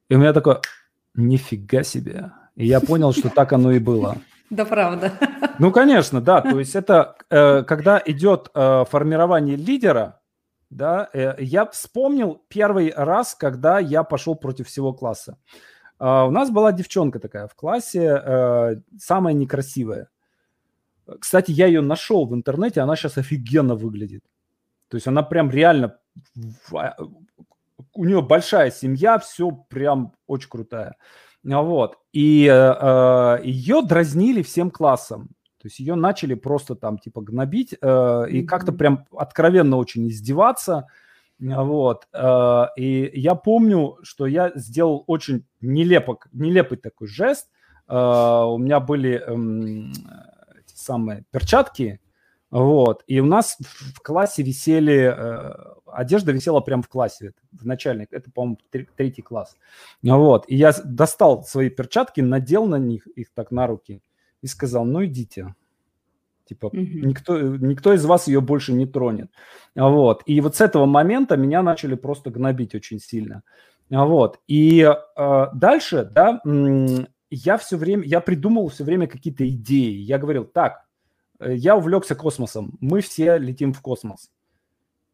S2: И у меня такое, нифига себе. И я понял, что так оно и было.
S1: Да, правда.
S2: Ну, конечно, да. То есть это э, когда идет э, формирование лидера, да, э, я вспомнил первый раз, когда я пошел против всего класса. Э, у нас была девчонка такая в классе, самая некрасивая. Кстати, я ее нашел в интернете, она сейчас офигенно выглядит. То есть она прям реально, а, у нее большая семья, все прям очень крутая. Вот. И э, э ее дразнили всем классом. То есть ее начали просто там типа гнобить э, и как-то прям откровенно очень издеваться. Вот. Э, и я помню, что я сделал очень нелепок, нелепый такой жест. Э, у меня были э, эти самые перчатки, Вот. И у нас в классе висели, э, одежда висела прямо в классе, в начальник, это, по-моему, третий класс. Вот. И я достал свои перчатки, надел на них их так на руки и сказал, ну идите. Типа, угу. никто, никто из вас ее больше не тронет. Вот. И вот с этого момента меня начали просто гнобить очень сильно. Вот. И э, дальше, да, я все время, я придумал все время какие-то идеи. Я говорил, так, я увлекся космосом. Мы все летим в космос.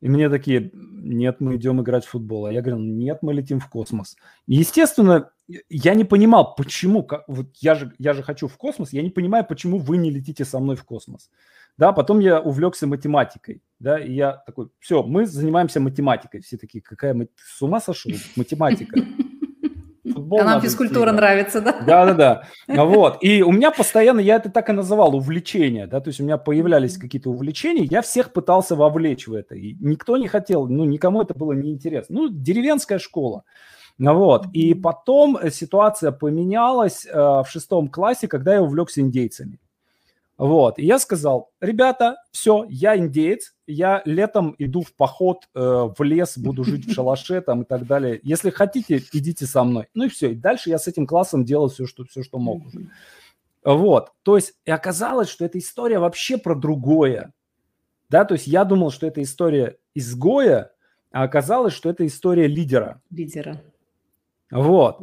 S2: И мне такие, нет, мы идем играть в футбол. А я говорю, нет, мы летим в космос. Естественно, я не понимал, почему, как, вот я же, я же хочу в космос, я не понимаю, почему вы не летите со мной в космос. Да, потом я увлекся математикой, да, и я такой, все, мы занимаемся математикой. Все такие, какая, с ума сошел, математика. [laughs]
S1: Футбол а нам физкультура нравится, да?
S2: Да-да-да. Вот. И у меня [laughs] постоянно, я это так и называл, увлечения, да, то есть у меня появлялись какие-то увлечения, я всех пытался вовлечь в это, и никто не хотел, ну, никому это было неинтересно. Ну, деревенская школа. Вот. И потом ситуация поменялась э, в шестом классе, когда я увлекся индейцами. Вот. И я сказал, ребята, все, я индеец, я летом иду в поход э, в лес, буду жить в шалаше [laughs] там и так далее. Если хотите, идите со мной. Ну и все. И дальше я с этим классом делал все, что, все, что мог уже. Вот. То есть, и оказалось, что эта история вообще про другое. Да, то есть я думал, что это история изгоя, а оказалось, что это история лидера.
S1: Лидера.
S2: Вот.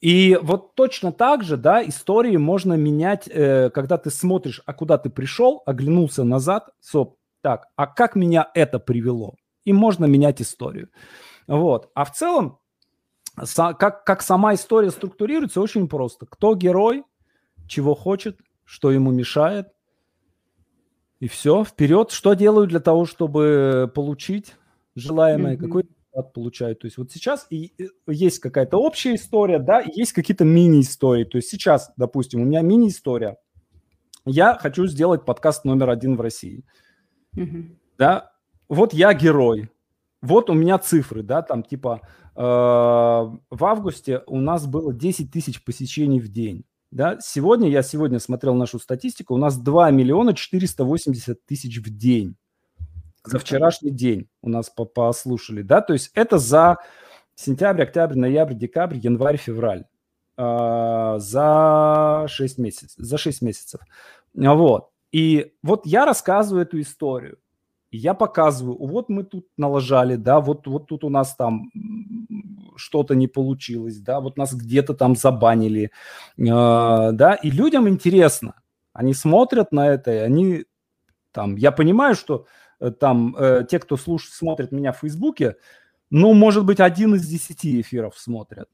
S2: И вот точно так же, да, истории можно менять, э, когда ты смотришь, а куда ты пришел, оглянулся назад, соп, так, а как меня это привело? И можно менять историю. Вот. А в целом, со, как, как сама история структурируется, очень просто. Кто герой, чего хочет, что ему мешает, и все, вперед. Что делаю для того, чтобы получить желаемое, mm-hmm. какой результат получают. То есть вот сейчас и есть какая-то общая история, да, и есть какие-то мини-истории. То есть сейчас, допустим, у меня мини-история. Я хочу сделать подкаст номер один в России. Mm-hmm. Да, вот я герой. Вот у меня цифры, да, там типа э, в августе у нас было 10 тысяч посещений в день. Да, сегодня, я сегодня смотрел нашу статистику, у нас 2 миллиона 480 тысяч в день за вчерашний день у нас послушали, да, то есть это за сентябрь, октябрь, ноябрь, декабрь, январь, февраль. Э, за 6 месяцев, за 6 месяцев, вот. И вот я рассказываю эту историю, я показываю, вот мы тут налажали, да, вот, вот тут у нас там что-то не получилось, да, вот нас где-то там забанили, э, да, и людям интересно, они смотрят на это, и они там, я понимаю, что там э, те, кто слушает, смотрит меня в Фейсбуке, ну, может быть, один из десяти эфиров смотрят.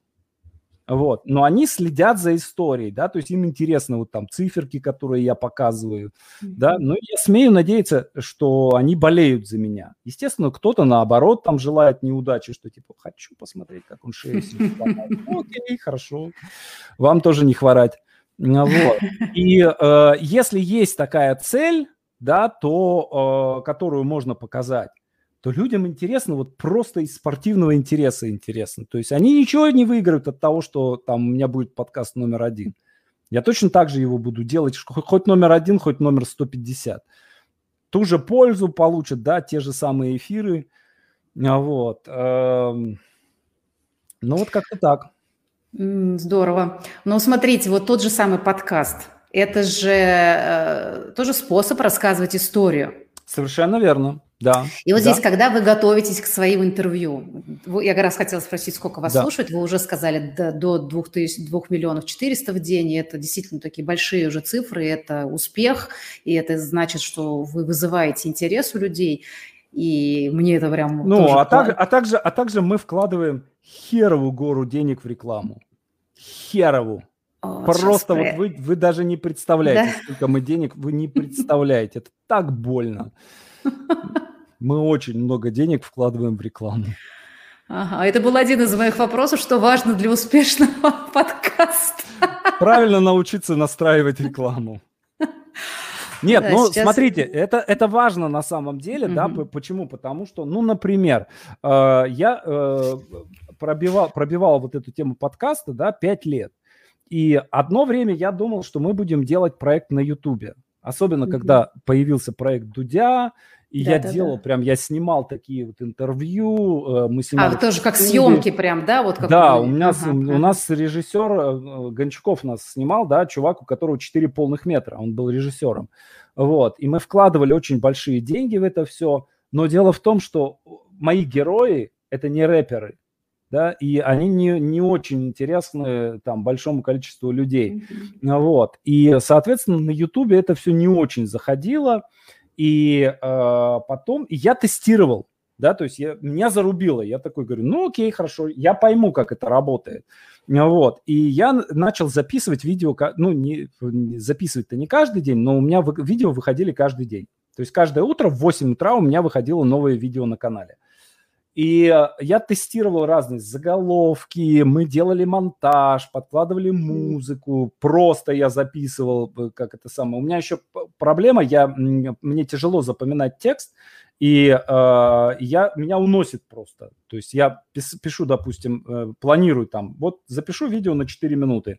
S2: Вот. Но они следят за историей, да, то есть им интересны вот там циферки, которые я показываю, mm-hmm. да, но я смею надеяться, что они болеют за меня. Естественно, кто-то наоборот там желает неудачи, что типа хочу посмотреть, как он шею [laughs] Окей, хорошо, вам тоже не хворать. Вот. И э, если есть такая цель, да, то, э, которую можно показать, то людям интересно вот просто из спортивного интереса интересно. То есть они ничего не выиграют от того, что там у меня будет подкаст номер один. Я точно так же его буду делать, хоть номер один, хоть номер 150. Ту же пользу получат, да, те же самые эфиры. А вот. Эм, ну вот как-то так.
S1: Здорово. Ну, смотрите, вот тот же самый подкаст. Это же э, тоже способ рассказывать историю.
S2: Совершенно верно. Да.
S1: И вот
S2: да.
S1: здесь, когда вы готовитесь к своим интервью, я как раз хотела спросить, сколько вас да. слушают, вы уже сказали до, до 2, тысяч, 2 миллионов 400 в день, и это действительно такие большие уже цифры, это успех, и это значит, что вы вызываете интерес у людей, и мне это прям...
S2: Ну, а, так, а, также, а также мы вкладываем херову гору денег в рекламу. Херову. О, Просто вот вы, вы даже не представляете, да? сколько мы денег, вы не представляете. Это так больно. Мы очень много денег вкладываем в рекламу.
S1: Ага, это был один из моих вопросов, что важно для успешного [laughs] подкаста.
S2: Правильно научиться настраивать рекламу. Нет, да, ну сейчас... смотрите, это, это важно на самом деле, mm-hmm. да, почему? Потому что, ну, например, э, я э, пробивал, пробивал вот эту тему подкаста, да, пять лет. И одно время я думал, что мы будем делать проект на Ютубе. Особенно, mm-hmm. когда появился проект Дудя, и да, я
S1: да,
S2: делал
S1: да.
S2: прям, я снимал такие вот интервью, э, мы
S1: А,
S2: снимали...
S1: вы тоже как съемки прям, да? Вот как
S2: Да, у, меня,
S1: Ага,
S2: у нас режиссер э, Гончаков нас снимал, да, чувак, у которого 4 полных метра, он был режиссером. Вот, и мы вкладывали очень большие деньги в это все, но дело в том, что мои герои – это не рэперы, да, и они не, не очень интересны там большому количеству людей.
S1: Мгм.
S2: Вот. И, соответственно, на Ютубе это все не очень заходило. И э, потом и я тестировал, да, то есть я, меня зарубило. Я такой говорю, ну окей, хорошо, я пойму, как это работает. Вот. И я начал записывать видео, ну, не, записывать-то не каждый день, но у меня видео выходили каждый день. То есть каждое утро в 8 утра у меня выходило новое видео на канале. И э, я тестировал разные заголовки, мы делали монтаж, подкладывали музыку, просто я записывал, э, как это самое. У меня еще проблема, я, мне тяжело запоминать текст, и э, я, меня уносит просто. То есть я пишу, допустим, э, планирую там, вот запишу видео на 4 минуты,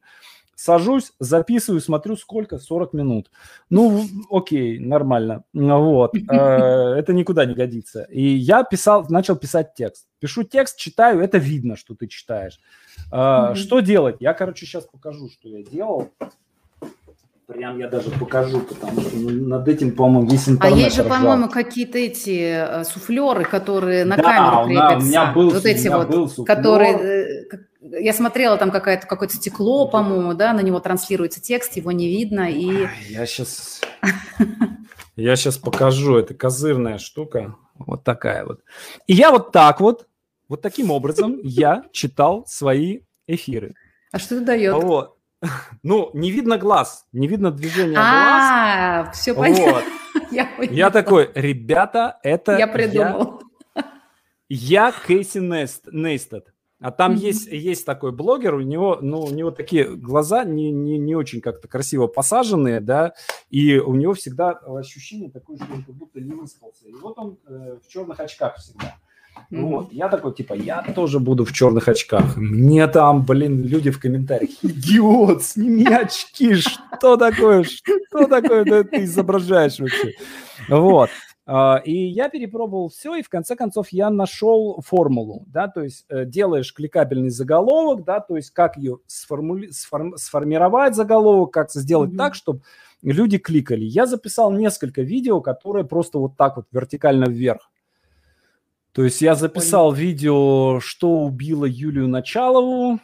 S2: сажусь, записываю, смотрю, сколько, 40 минут. Ну, окей, нормально. Вот, [laughs] э, это никуда не годится. И я писал, начал писать текст. Пишу текст, читаю, это видно, что ты читаешь. Э. Что делать? Я, короче, сейчас покажу, что я делал. Прям я даже покажу, потому что ну, над этим, по-моему, весь
S1: А
S2: интернет
S1: есть же,
S2: ржал.
S1: по-моему, какие-то эти э, суфлеры, которые на
S2: Да,
S1: камеру
S2: у меня- у
S1: крепятся.
S2: меня был-
S1: вот
S2: у
S1: эти
S2: меня
S1: вот,
S2: был суфлер.
S1: которые... э, Я смотрела, там какая-то, какое-то стекло, по-моему, да, на него транслируется текст, его не видно, и...
S2: Я сейчас, [laughs] я сейчас покажу. Это козырная штука. Вот такая вот. И я вот так вот, вот таким образом я читал свои эфиры.
S1: А что это дает?
S2: Вот. [laughs] Ну, не видно глаз, не видно движения глаз.
S1: А, все понятно. [laughs] Я
S2: такой, ребята, это
S1: Я придумал.
S2: Я [laughs] Кейси Нейстед. А там
S1: Мгм.
S2: есть, есть такой блогер, у него, ну, у него такие глаза не, не, не очень как-то красиво посаженные, да, и у него всегда ощущение такое, что он как будто не выспался. И вот он э, в черных очках всегда.
S1: Мгм.
S2: Вот, я такой, типа, я тоже буду в черных очках. Мне там, блин, люди в комментариях, идиот, сними очки, что такое, что такое ты, ты изображаешь вообще? Вот. А, И я перепробовал все, и в конце концов я нашел формулу, да, то есть э, делаешь кликабельный заголовок, да, то есть как ее сформули- сформ- сформировать заголовок, как сделать
S1: Мгм.
S2: так, чтобы люди кликали. Я записал несколько видео, которые просто вот так вот вертикально вверх. То есть я записал видео, что убило Юлию Началову,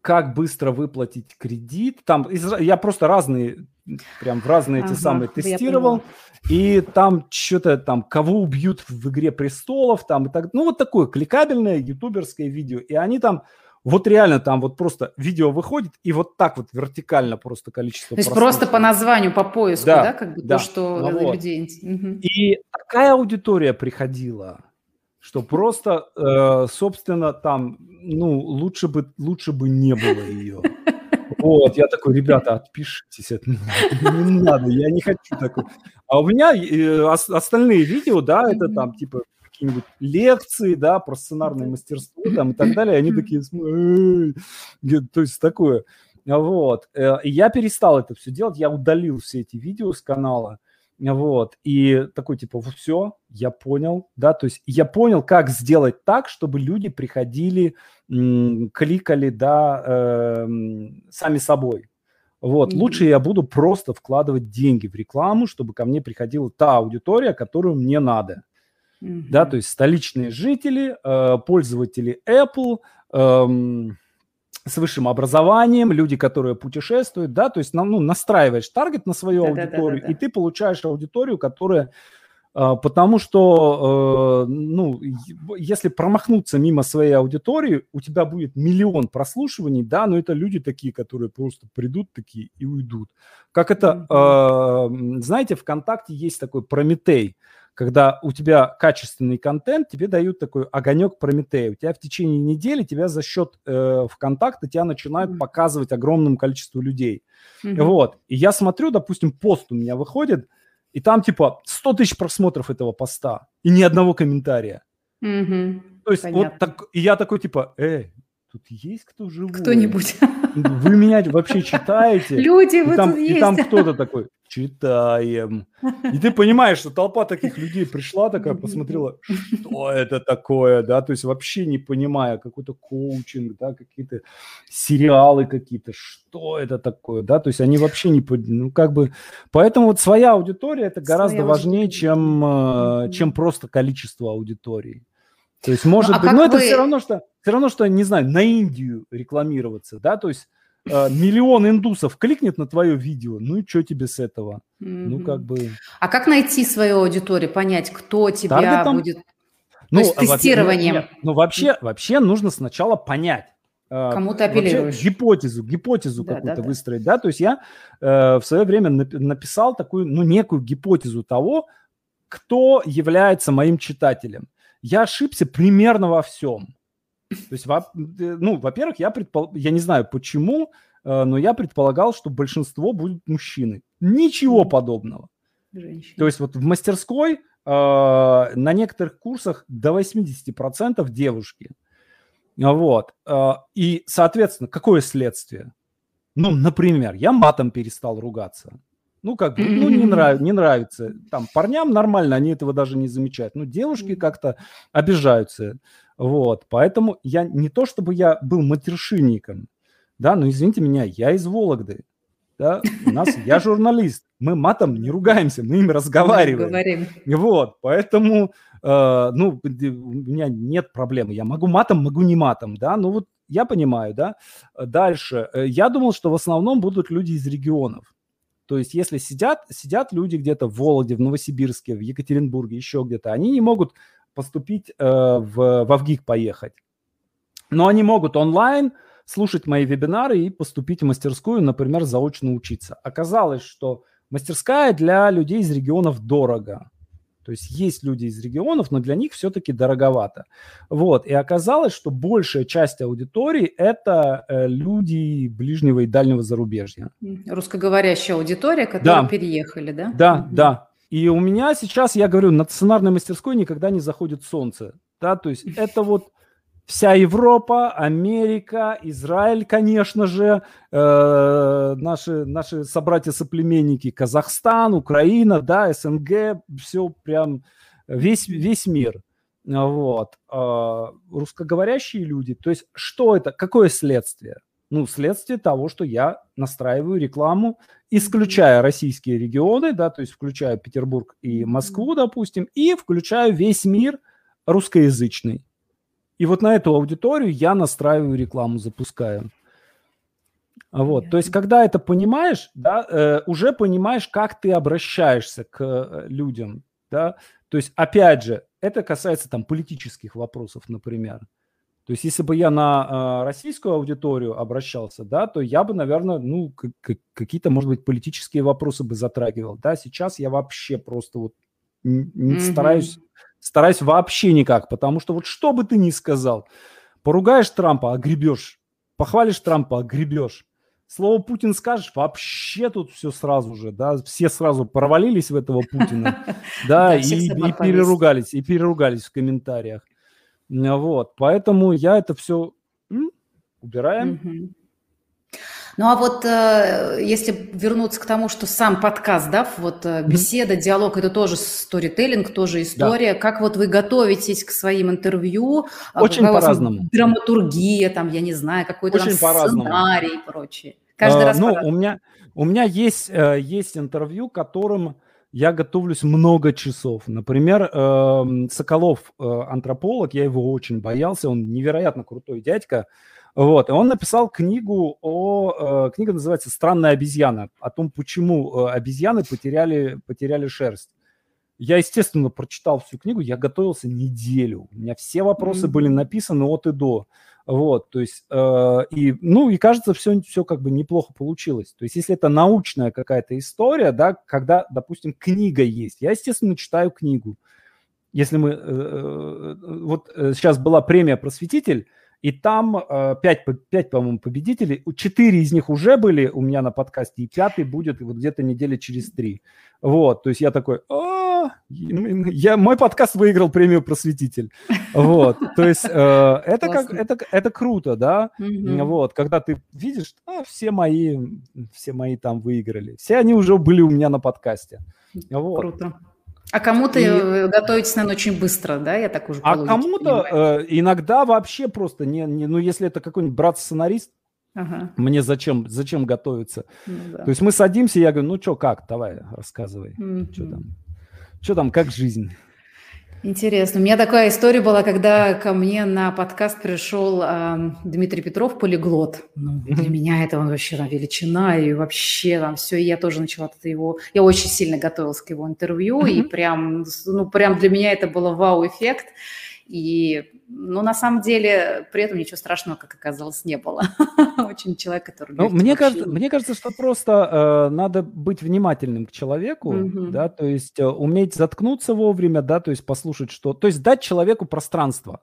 S2: как быстро выплатить кредит. Там я просто разные, прям в разные эти
S1: Ага,
S2: самые
S1: да, я
S2: тестировал. И там что-то там, кого убьют в «Игре престолов», там и так. Ну, вот такое кликабельное ютуберское видео. И они там, вот реально там вот просто видео выходит, и вот так вот вертикально просто количество
S1: То есть просто по названию, по поиску,
S2: Да,
S1: да, как бы
S2: да.
S1: то, что
S2: Ну вот.
S1: людей...
S2: И такая аудитория приходила, что просто, э, собственно, там, ну, лучше бы, лучше бы не было ее. Вот, я такой, ребята, отпишитесь от меня, не надо, я не хочу такой. А у меня э, ос- остальные видео, да, это там, типа, какие-нибудь лекции, да, про сценарное мастерство там и так [laughs] далее, они такие, то есть такое. Вот. Э, И я перестал это все делать, я удалил все эти видео с канала. Вот, и такой, типа, все, я понял, да, то есть я понял, как сделать так, чтобы люди приходили, кликали, да, эм, сами собой. Вот,
S1: Мгм.
S2: лучше я буду просто вкладывать деньги в рекламу, чтобы ко мне приходила та аудитория, которую мне надо, да,
S1: Мгм.
S2: то есть столичные жители, э, пользователи Apple, эм, с высшим образованием, люди, которые путешествуют, да, то есть на- ну, настраиваешь таргет на свою
S1: Да-да-да-да-да.
S2: аудиторию, и ты получаешь аудиторию, которая, а, потому что, э, ну, если промахнуться мимо своей аудитории, у тебя будет миллион прослушиваний, да, но это люди такие, которые просто придут такие и уйдут. Как это, э, знаете, ВКонтакте есть такой Прометей, когда у тебя качественный контент, тебе дают такой огонек Прометея. У тебя в течение недели тебя за счет э, ВКонтакта тебя начинают
S1: Мгм.
S2: показывать огромному количеству людей.
S1: Мгм.
S2: Вот. И я смотрю, допустим, пост у меня выходит, и там типа 100 тысяч просмотров этого поста, и ни одного комментария.
S1: Мгм.
S2: То есть вот
S1: Понятно.
S2: так, и я такой типа, эй, тут есть кто живой?
S1: Кто-нибудь.
S2: Вы меня вообще читаете?
S1: Люди, вы
S2: и там,
S1: тут
S2: и
S1: есть.
S2: там кто-то такой, читаем. [laughs] И ты понимаешь, что толпа таких людей пришла такая, посмотрела, [laughs] что это такое, да, то есть вообще не понимая, какой-то коучинг, да, какие-то сериалы какие-то, что это такое, да, то есть они вообще не, ну, как бы, поэтому вот своя аудитория это гораздо
S1: Своя
S2: важнее,
S1: аудитория.
S2: чем, э, чем просто количество аудитории. То есть, может
S1: а
S2: быть, но это
S1: вы-
S2: все равно, что, все равно, что, не знаю, на Индию рекламироваться, да, то есть миллион индусов кликнет на твое видео, ну и что тебе с этого? Ну,
S1: Мгм.
S2: как бы...
S1: А как найти свою аудиторию, понять, кто тебя
S2: Таргетом?
S1: будет...
S2: Ну,
S1: есть
S2: а во-
S1: тестированием.
S2: нет, Ну, вообще, вообще нужно сначала понять. э,
S1: Кому ты
S2: вообще
S1: апеллируешь.
S2: Гипотезу, гипотезу
S1: Да,
S2: какую-то
S1: да, да.
S2: выстроить, да, то есть я э, в свое время напи- написал такую, ну, некую гипотезу того, кто является моим читателем. Я ошибся примерно во всем. То есть, во- ну, во-первых, я предпол... я не знаю почему, э, но я предполагал, что большинство будут мужчины. Ничего подобного.
S1: Женщина.
S2: То есть вот в мастерской э, на некоторых курсах до 80% девушки. Вот. Э, и, соответственно, какое следствие? Ну, например, я матом перестал ругаться. Ну, как бы, ну, не, нрав, не нравится. Там парням нормально, они этого даже не замечают. Ну, девушки как-то обижаются. Вот. Поэтому я не то, чтобы я был матершинником, да, но извините меня, я из Вологды. Да, у нас, я [laughs] журналист, мы матом не ругаемся, мы ими разговариваем.
S1: Говорим.
S2: Вот, поэтому, э, ну, у меня нет проблемы. Я могу матом, могу не матом, да, ну вот я понимаю, да. Дальше. Э, Я думал, что в основном будут люди из регионов. То есть если сидят, сидят люди где-то в Вологде, в Новосибирске, в Екатеринбурге, еще где-то, они не могут поступить э, в, в Авгик поехать. Но они могут онлайн слушать мои вебинары и поступить в мастерскую, например, заочно учиться. Оказалось, что мастерская для людей из регионов дорого. То есть есть люди из регионов, но для них все-таки дороговато. Вот. И оказалось, что большая часть аудитории – это э, люди ближнего и дальнего зарубежья.
S1: Русскоговорящая аудитория, которые
S2: Да.
S1: переехали, да?
S2: Да,
S1: Мгм.
S2: да. И у меня сейчас, я говорю, на сценарной мастерской никогда не заходит солнце. Да, то есть это вот вся Европа, Америка, Израиль, конечно же, э, наши, наши собратья-соплеменники, Казахстан, Украина, да, СНГ, все прям, весь, весь мир. Вот. А, русскоговорящие люди. То есть что это? Какое следствие? Ну, следствие того, что я настраиваю рекламу, исключая российские регионы, да, то есть включая Петербург и. Москву, допустим, и включаю весь мир русскоязычный. И вот на эту аудиторию я настраиваю рекламу, запускаю. Вот, то есть, когда это понимаешь, да, э, уже понимаешь, как ты обращаешься к э, людям, да. То есть, опять же, это касается там политических вопросов, например. То есть, если бы я на э, российскую аудиторию обращался, да, то я бы, наверное, ну, к- какие-то, может быть, политические вопросы бы затрагивал. Да, сейчас я вообще просто вот н- не
S1: Мгм.
S2: стараюсь, стараюсь вообще никак, потому что вот что бы ты ни сказал, поругаешь Трампа, огребешь, похвалишь Трампа, огребешь. Слово Путин скажешь, вообще тут все сразу же, да, все сразу провалились в этого Путина, [laughs] да, и, переругались, и переругались в комментариях. Вот, поэтому я это все убираем.
S1: Ну а вот э, если вернуться к тому, что сам подкаст, да, вот э, беседа, диалог, это тоже сторителлинг, тоже история. Как вот вы готовитесь к своим интервью? А
S2: Очень по-разному.
S1: драматургия, там, я не знаю, какой-то там сценарий и прочее. Каждый
S2: Э,
S1: раз
S2: ну, у меня, у меня есть, э, есть интервью, которым я готовлюсь много часов. Например, эм, Соколов, антрополог, я его очень боялся, он невероятно крутой дядька. Вот, и он написал книгу о... э, книга называется «Странная обезьяна», о том, почему э, обезьяны потеряли, потеряли шерсть. Я, естественно, прочитал всю книгу, я готовился неделю. У меня все вопросы
S1: Мгм.
S2: были написаны от и до. Вот, то есть, э, и, ну, и кажется, все, все как бы неплохо получилось. То есть, если это научная какая-то история, да, когда, допустим, книга есть, я, естественно, читаю книгу. Если мы, э, э, вот сейчас была премия «Просветитель», и там э, пять, пять, по-моему, победителей, четыре из них уже были у меня на подкасте, и пятый будет вот где-то недели через три. Вот, то есть я такой, «А, да, я, мой подкаст выиграл премию «Просветитель». Вот, то есть э, [laughs] это, как, это, это круто, да, вот, когда ты видишь, а, все мои, все мои там выиграли, все они уже были у меня на подкасте.
S1: Вот. Круто. А кому-то и... готовитесь, наверное, очень быстро, да, я так уже
S2: А кому-то э, иногда вообще просто не, не, ну, если это какой-нибудь брат-сценарист, ага. мне зачем, зачем готовиться? Ну, да. То есть мы садимся, я говорю, ну что, как, давай, рассказывай, mm-hmm. что там, что там, как жизнь?
S1: Интересно. У меня такая история была, когда ко мне на подкаст пришел э, Дмитрий Петров, полиглот. Ну, для меня это он вообще там, величина, и вообще там все. И я тоже начала от его... Я очень сильно готовилась к его интервью, и прям, ну, прям для меня это было вау-эффект. И, ну, на самом деле, при этом ничего страшного, как оказалось, не было. [laughs] Очень человек, который...
S2: Ну, мне, кажется, мне кажется, что просто э, надо быть внимательным к человеку, угу. да, то есть э, уметь заткнуться вовремя, да, то есть послушать что... То есть дать человеку пространство.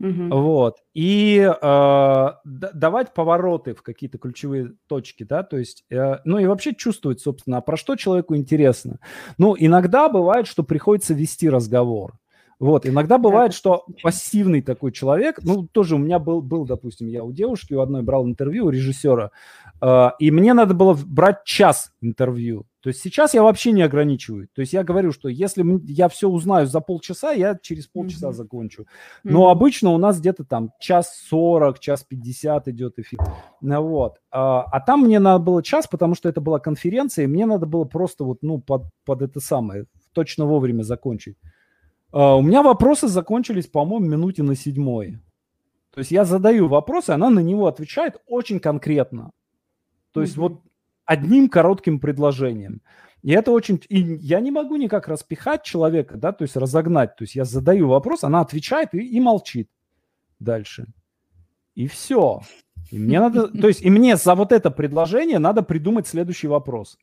S2: Угу. Вот. И э, давать повороты в какие-то ключевые точки, да, то есть, э, ну и вообще чувствовать, собственно, а про что человеку интересно. Ну, иногда бывает, что приходится вести разговор. Вот, иногда бывает, что пассивный такой человек, ну, тоже у меня был, был, допустим, я у девушки, у одной брал интервью, у режиссера, э, и мне надо было брать час интервью. То есть сейчас я вообще не ограничиваю. То есть я говорю, что если я все узнаю за полчаса, я через полчаса mm-hmm. закончу. Но mm-hmm. обычно у нас где-то там час сорок, час пятьдесят идет эфир. Ну, вот. А, а там мне надо было час, потому что это была конференция, и мне надо было просто вот, ну, под, под это самое, точно вовремя закончить. А, у меня вопросы закончились, по-моему, минуте на седьмой. То есть я задаю вопрос, и она на него отвечает очень конкретно. То есть mm-hmm. вот одним коротким предложением. И это очень... И я не могу никак распихать человека, да, то есть разогнать. То есть я задаю вопрос, она отвечает и, и молчит дальше. И все. И мне надо... То есть и мне за вот это предложение надо придумать следующий вопрос.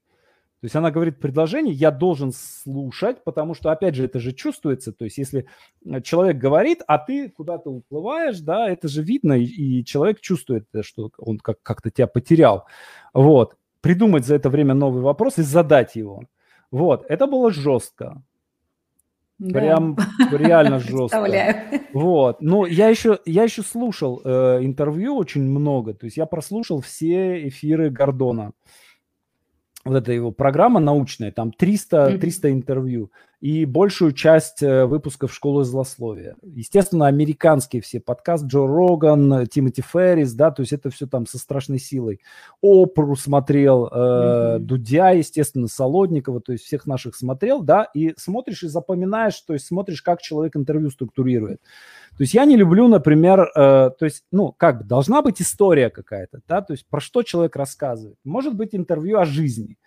S2: То есть она говорит предложение, я должен слушать, потому что, опять же, это же чувствуется. То есть если э, человек говорит, а ты куда-то уплываешь, да, это же видно, и, человек чувствует, э, что он как- как-то тебя потерял. Вот. Придумать за это время новый вопрос и задать его. Вот. Это было жестко. Да. Прям реально [laughs] жестко. Вот. Ну, я еще, я еще слушал э, интервью очень много. То есть я прослушал все эфиры Гордона вот эта его программа научная, там 300, 300 интервью и большую часть э, выпусков «Школы злословия». Естественно, американские все, подкаст Джо Роган, Тимоти Феррис, да, то есть это все там со страшной силой. Опру смотрел, э, mm-hmm. Дудя, естественно, Солодникова, то есть всех наших смотрел, да, и смотришь и запоминаешь, то есть смотришь, как человек интервью структурирует. То есть я не люблю, например, э, то есть, ну, как бы, должна быть история какая-то, да, то есть про что человек рассказывает. Может быть интервью о жизни.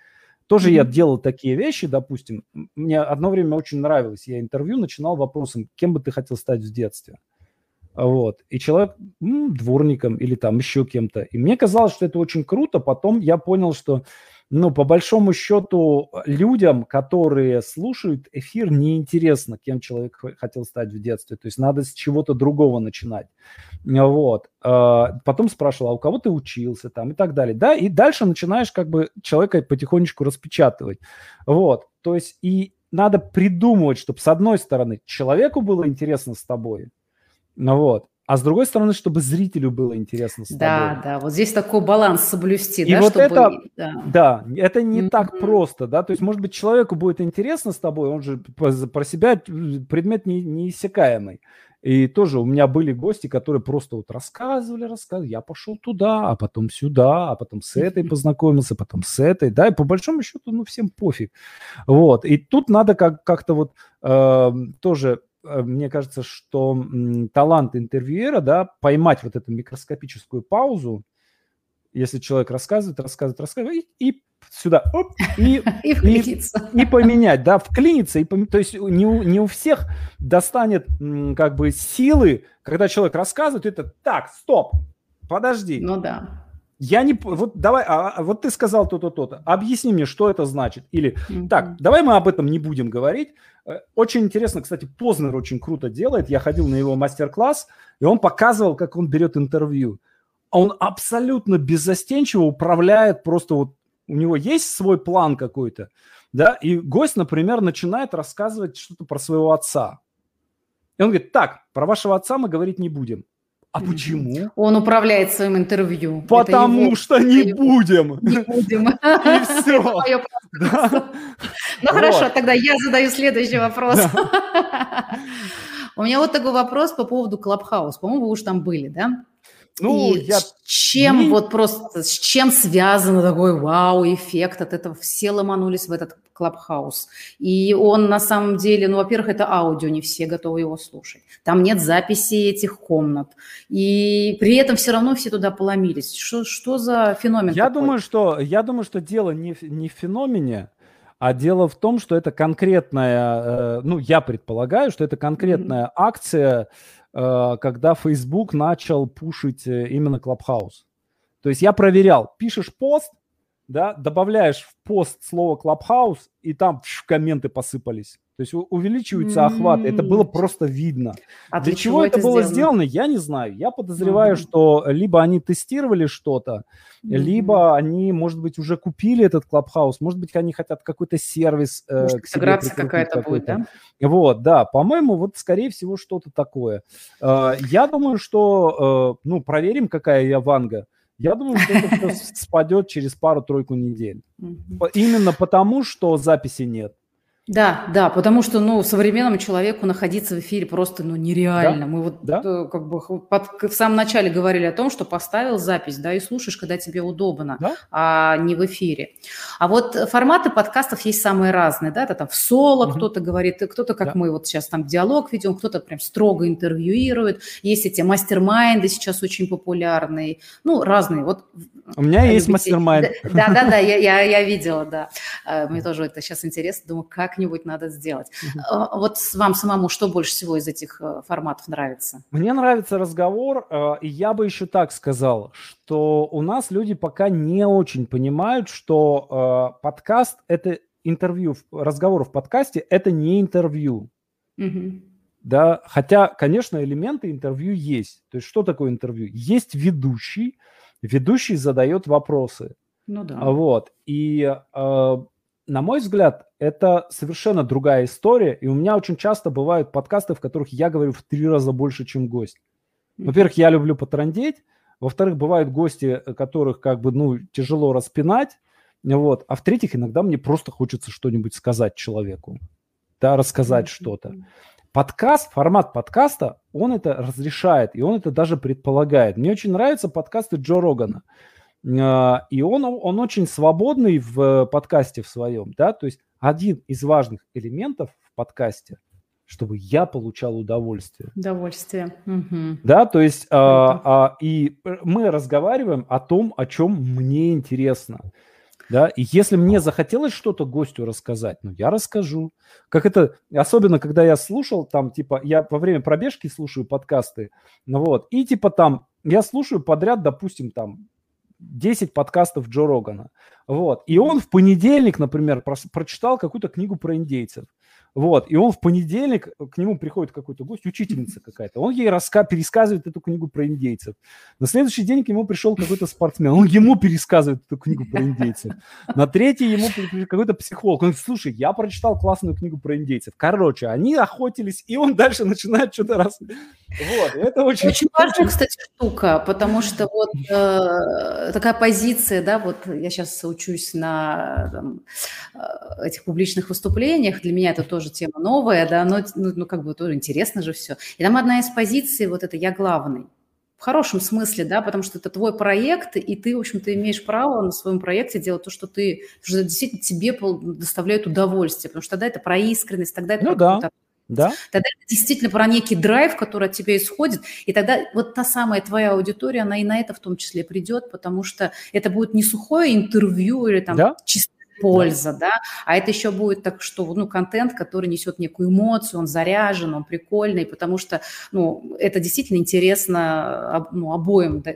S2: Тоже mm-hmm. я делал такие вещи, допустим. Мне одно время очень нравилось. Я интервью начинал вопросом, кем бы ты хотел стать в детстве. Вот. И человек м, дворником или там еще кем-то. И мне казалось, что это очень круто. Потом я понял, что ну, по большому счету, людям, которые слушают эфир, неинтересно, кем человек хотел стать в детстве. То есть надо с чего-то другого начинать. Вот. А, потом спрашивал, а у кого ты учился там и так далее. Да, и дальше начинаешь как бы человека потихонечку распечатывать. Вот. То есть и надо придумывать, чтобы с одной стороны человеку было интересно с тобой, ну вот, а с другой стороны, чтобы зрителю было интересно с
S1: да, тобой. Да, вот здесь такой баланс соблюсти,
S2: и
S1: да,
S2: вот чтобы... это, да. да, это не mm-hmm. так просто, да, то есть, может быть, человеку будет интересно с тобой, он же про себя предмет не, неиссякаемый. И тоже у меня были гости, которые просто вот рассказывали, рассказывали, я пошел туда, а потом сюда, а потом с этой [laughs] познакомился, потом с этой, да, и по большому счету, ну, всем пофиг. Вот, и тут надо как- как-то вот э, тоже мне кажется, что талант интервьюера, да, поймать вот эту микроскопическую паузу, если человек рассказывает, рассказывает, рассказывает, и, и сюда, оп, и, [laughs] и, и, и поменять, да, вклиниться, и пом... то есть не у, не у всех достанет как бы силы, когда человек рассказывает, это так, стоп, подожди.
S1: Ну да.
S2: Я не... Вот давай, а, а, вот ты сказал то-то, то-то. Объясни мне, что это значит. Или, mm-hmm. так, давай мы об этом не будем говорить. Э, очень интересно, кстати, Познер очень круто делает. Я ходил на его мастер-класс, и он показывал, как он берет интервью. Он абсолютно беззастенчиво управляет просто вот... У него есть свой план какой-то, да, и гость, например, начинает рассказывать что-то про своего отца. И он говорит, так, про вашего отца мы говорить не будем. А почему?
S1: Он управляет своим интервью.
S2: Потому его... что не будем.
S1: Не будем. [laughs]
S2: И все.
S1: Ну хорошо, тогда я задаю следующий вопрос. [laughs] У меня вот такой вопрос по поводу Clubhouse. По-моему, вы уж там были, да? Ну, и я... с чем не... вот просто, с чем связан такой вау-эффект от этого? Все ломанулись в этот Clubhouse. И он на самом деле, ну, во-первых, это аудио, не все готовы его слушать. Там нет записи этих комнат. И при этом все равно все туда поломились. Что, что за феномен
S2: я
S1: такой?
S2: Думаю, что, я думаю, что дело не, не в феномене, а дело в том, что это конкретная, э, ну, я предполагаю, что это конкретная mm-hmm. акция, когда Facebook начал пушить э, именно Clubhouse. То есть я проверял, пишешь пост, да, добавляешь в пост слово Clubhouse, и там пш, комменты посыпались. То есть увеличиваются охваты. Это было просто видно. А для, для чего, чего это, было сделано? сделано, я не знаю. Я подозреваю, mm-hmm. что либо они тестировали что-то, mm-hmm. либо они, может быть, уже купили этот Clubhouse, может быть, они хотят какой-то сервис.
S1: Э, может, интеграция какая-то будет, да?
S2: Вот, да. По-моему, вот, скорее всего, что-то такое. Э, я думаю, что, э, ну, проверим, какая я ванга. Я думаю, что это все [laughs] спадет через пару-тройку недель. Именно потому, что записи нет.
S1: Да, да, потому что, ну, современному человеку находиться в эфире просто, ну, нереально. Да? Мы вот да? Э, как бы под, в самом начале говорили о том, что поставил запись, да, и слушаешь, когда тебе удобно, да? а не в эфире. А вот форматы подкастов есть самые разные, да, это там в соло угу. кто-то говорит, кто-то, как да. мы вот сейчас там диалог ведем, кто-то прям строго интервьюирует. Есть эти мастер-майнды сейчас очень популярные, ну, разные. Вот
S2: у меня есть мастер-майнд.
S1: Да, да, да, я, я, я [laughs] видела, да. Э, мне тоже это сейчас интересно, думаю, как как-нибудь надо сделать. Угу. Вот вам самому что больше всего из этих э, форматов нравится?
S2: Мне нравится разговор, э, и я бы еще так сказал, что у нас люди пока не очень понимают, что подкаст – это интервью, разговор в подкасте – это не интервью. Угу. Да, хотя, конечно, элементы интервью есть. То есть что такое интервью? Есть ведущий, ведущий задает вопросы.
S1: Ну да.
S2: Вот. И на мой взгляд, это совершенно другая история, и у меня очень часто бывают подкасты, в которых я говорю в три раза больше, чем гость. Во-первых, я люблю потрандеть, во-вторых, бывают гости, которых как бы, ну, тяжело распинать, вот, а в-третьих, иногда мне просто хочется что-нибудь сказать человеку, да, рассказать что-то. Подкаст, формат подкаста, он это разрешает, и он это даже предполагает. Мне очень нравятся подкасты Джо Рогана. И он, он очень свободный в подкасте в своем, да, то есть один из важных элементов в подкасте, чтобы я получал удовольствие.
S1: Удовольствие. Угу.
S2: Да, то есть а, а, и мы разговариваем о том, о чем мне интересно. Да, и если мне захотелось что-то гостю рассказать, ну, я расскажу. Как это, особенно, когда я слушал, там, типа, я во время пробежки слушаю подкасты, ну, вот, и, типа, там, я слушаю подряд, допустим, там, 10 подкастов Джо Рогана. Вот. И он в понедельник, например, прочитал какую-то книгу про индейцев. Вот, и он в понедельник, к нему приходит какой-то гость, учительница какая-то, он ей раска... пересказывает эту книгу про индейцев. На следующий день к нему пришел какой-то спортсмен, он ему пересказывает эту книгу про индейцев. На третий ему какой-то психолог, он говорит, слушай, я прочитал классную книгу про индейцев. Короче, они охотились, и он дальше начинает что-то раз...
S1: Вот, это очень... Очень важная, кстати, штука, потому что вот э, такая позиция, да, вот я сейчас учусь на там, э, этих публичных выступлениях, для меня это тоже тоже тема новая, да, но ну, ну как бы тоже интересно же все. И там одна из позиций, вот это «я главный». В хорошем смысле, да, потому что это твой проект, и ты, в общем-то, имеешь право на своем проекте делать то, что ты, что действительно тебе доставляет удовольствие, потому что тогда это про искренность, тогда это
S2: ну,
S1: про
S2: да. Да.
S1: Тогда это действительно про некий драйв, который от тебя исходит, и тогда вот та самая твоя аудитория, она и на это в том числе придет, потому что это будет не сухое интервью или там да. чисто польза, да. да, а это еще будет так, что, ну, контент, который несет некую эмоцию, он заряжен, он прикольный, потому что, ну, это действительно интересно, ну, обоим, да,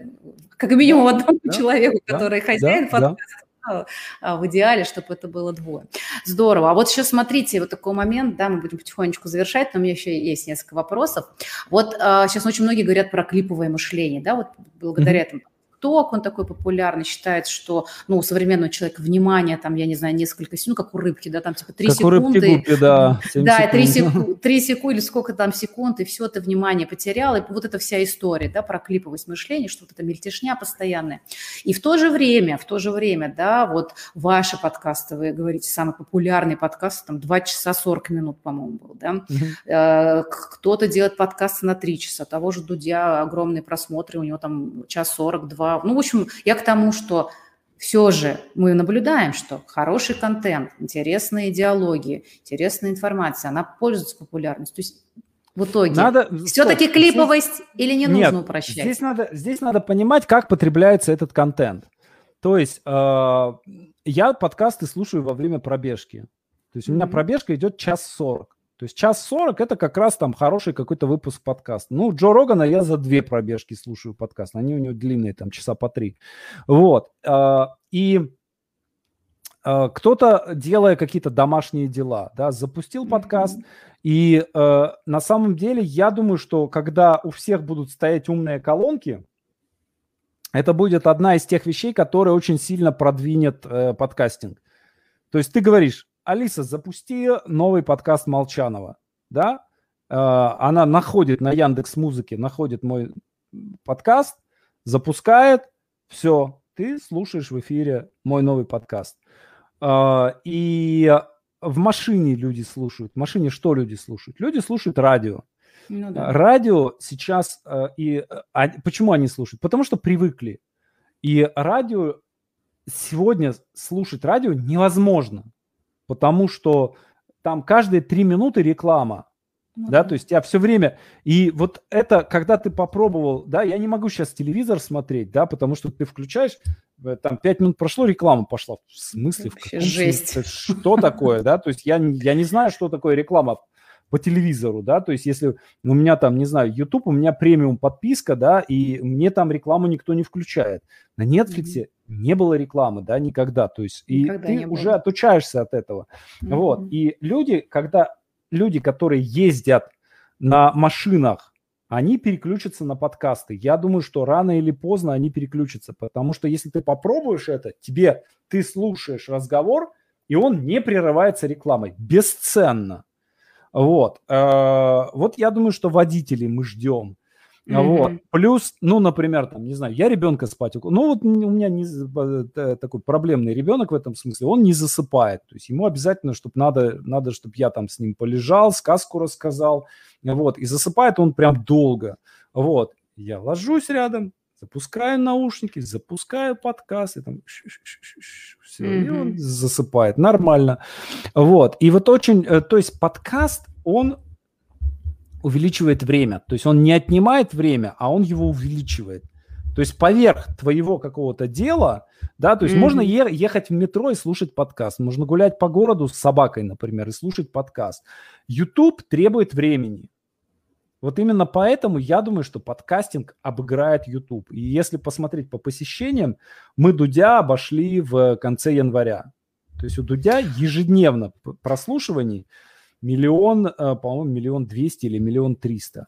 S1: как минимум одному да, человеку, да, который да, хозяин да, подкаста, да. А, в идеале, чтобы это было двое. Здорово. А вот еще смотрите, вот такой момент, да, мы будем потихонечку завершать, но у меня еще есть несколько вопросов. Вот а, сейчас очень многие говорят про клиповое мышление, да, вот благодаря mm-hmm. этому ТикТок, он такой популярный, считается, что, ну, у современного человека внимание, там, я не знаю, несколько секунд, ну, как у рыбки, да, там, типа, 3 как секунды. У рыбки гупи, да. Да, 3 секунды, 3 секунды, или сколько там секунд, и все, ты внимание потерял, и вот эта вся история, да, про клиповость мышления, что вот это мельтешня постоянная. И в то же время, в то же время, да, вот ваши подкасты, вы говорите, самый популярный подкаст, там, 2 часа 40 минут, по-моему, был, да. Угу. Кто-то делает подкасты на 3 часа, того же Дудя огромные просмотры, у него там час 42. Ну, в общем, я к тому, что все же мы наблюдаем, что хороший контент, интересные диалоги, интересная информация, она пользуется популярностью. То есть в итоге надо, все-таки стоп, клиповость здесь, или не нет, нужно упрощать?
S2: Здесь надо, здесь надо понимать, как потребляется этот контент. То есть э, я подкасты слушаю во время пробежки. То есть у меня пробежка идет час сорок. То есть час сорок – это как раз там хороший какой-то выпуск подкаста. Ну, Джо Рогана я за две пробежки слушаю подкаст. Они у него длинные, там, часа по три. Вот. А, и а, кто-то, делая какие-то домашние дела, да, запустил подкаст. И а, на самом деле я думаю, что когда у всех будут стоять умные колонки, это будет одна из тех вещей, которая очень сильно продвинет э, подкастинг. То есть ты говоришь, Алиса, запусти новый подкаст Молчанова, да? Э, она находит на Яндекс Музыке, находит мой подкаст, запускает, все, ты слушаешь в эфире мой новый подкаст. Э, и в машине люди слушают. В машине что люди слушают? Люди слушают радио. Ну, да. Радио сейчас э, и а, почему они слушают? Потому что привыкли. И радио сегодня слушать радио невозможно потому что там каждые три минуты реклама. Ну, да, то есть я все время, и вот это, когда ты попробовал, да, я не могу сейчас телевизор смотреть, да, потому что ты включаешь, там пять минут прошло, реклама пошла. В смысле?
S1: в каком жесть. Смысле?
S2: Что такое, да, то есть я, я не знаю, что такое реклама по телевизору, да, то есть если у меня там, не знаю, YouTube, у меня премиум подписка, да, и мне там рекламу никто не включает. На Netflix mm-hmm. не было рекламы, да, никогда, то есть никогда и ты уже было. отучаешься от этого. Mm-hmm. Вот, и люди, когда люди, которые ездят на машинах, они переключатся на подкасты. Я думаю, что рано или поздно они переключатся, потому что если ты попробуешь это, тебе, ты слушаешь разговор, и он не прерывается рекламой. Бесценно. Вот. Э, вот я думаю, что водителей мы ждем. Mm-hmm. Вот. Плюс, ну, например, там, не знаю, я ребенка спать Ну, вот у меня не, э, такой проблемный ребенок в этом смысле, он не засыпает. То есть ему обязательно, чтобы надо, надо, чтобы я там с ним полежал, сказку рассказал. Вот. И засыпает он прям долго. Вот. Я ложусь рядом, запускаю наушники, запускаю подкаст, и там все, mm-hmm. и он засыпает нормально. Вот. И вот очень, э, то есть подкаст, он увеличивает время. То есть он не отнимает время, а он его увеличивает. То есть поверх твоего какого-то дела, да, то есть mm-hmm. можно е- ехать в метро и слушать подкаст, можно гулять по городу с собакой, например, и слушать подкаст. YouTube требует времени. Вот именно поэтому я думаю, что подкастинг обыграет YouTube. И если посмотреть по посещениям, мы Дудя обошли в конце января. То есть у Дудя ежедневно прослушиваний миллион, э, по-моему, миллион двести или миллион триста.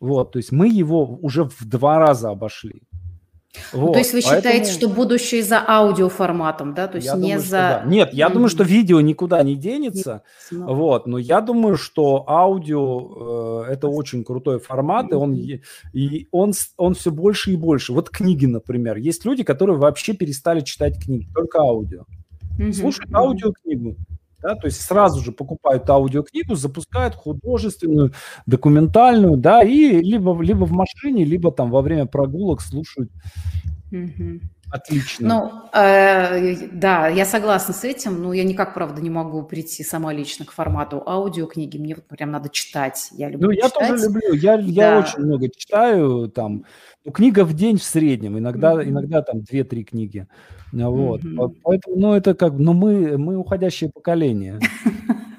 S2: Вот, то есть мы его уже в два раза обошли.
S1: Вот, ну, то есть вы поэтому... считаете, что будущее за аудиоформатом, да? То есть я не
S2: думаю,
S1: за...
S2: Да. Нет, я mm-hmm. думаю, что видео никуда не денется. Нет. Вот, но я думаю, что аудио э, это очень крутой формат, mm-hmm. и он и он он все больше и больше. Вот книги, например, есть люди, которые вообще перестали читать книги, только аудио. Mm-hmm. Слушают аудиокнигу. Да, то есть сразу же покупают аудиокнигу, запускают художественную, документальную, да, и либо, либо в машине, либо там во время прогулок слушают.
S1: Отлично. Ну, э, да, я согласна с этим, но я никак, правда, не могу прийти сама лично к формату аудиокниги. Мне вот прям надо читать. Я люблю
S2: Ну, я
S1: читать.
S2: тоже люблю. Я, да. я очень много читаю. Там, ну, книга в день в среднем. Иногда, mm-hmm. иногда там 2-3 книги. Вот. Mm-hmm. Поэтому, ну, это как, ну, мы, мы уходящее поколение. [laughs]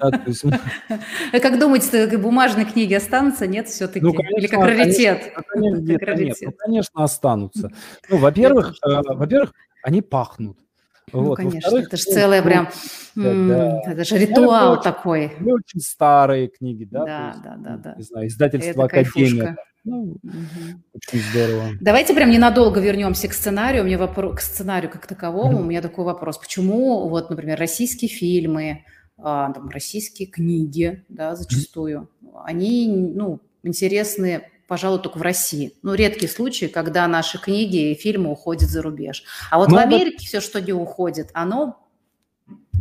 S1: А как думаете, бумажные книги останутся, нет, все-таки? Ну, Или как раритет?
S2: Конечно, конечно, останутся. [laughs] Ну, во-первых, э, во-первых, они пахнут.
S1: Ну, вот. конечно, это же целое прям, да, это же ритуал такой.
S2: Очень, старые книги, да?
S1: Да, да, да, да.
S2: Не знаю, издательство Академия.
S1: Ну, угу. очень здорово. Давайте прям ненадолго вернемся к сценарию. У меня вопрос к сценарию как таковому. Mm-hmm. У меня такой вопрос: почему вот, например, российские фильмы, а, там, российские книги, да, зачастую, mm-hmm. они, ну, интересны, пожалуй, только в России. Ну, редкие случаи, когда наши книги и фильмы уходят за рубеж. А вот ну, в Америке да. все, что не уходит, оно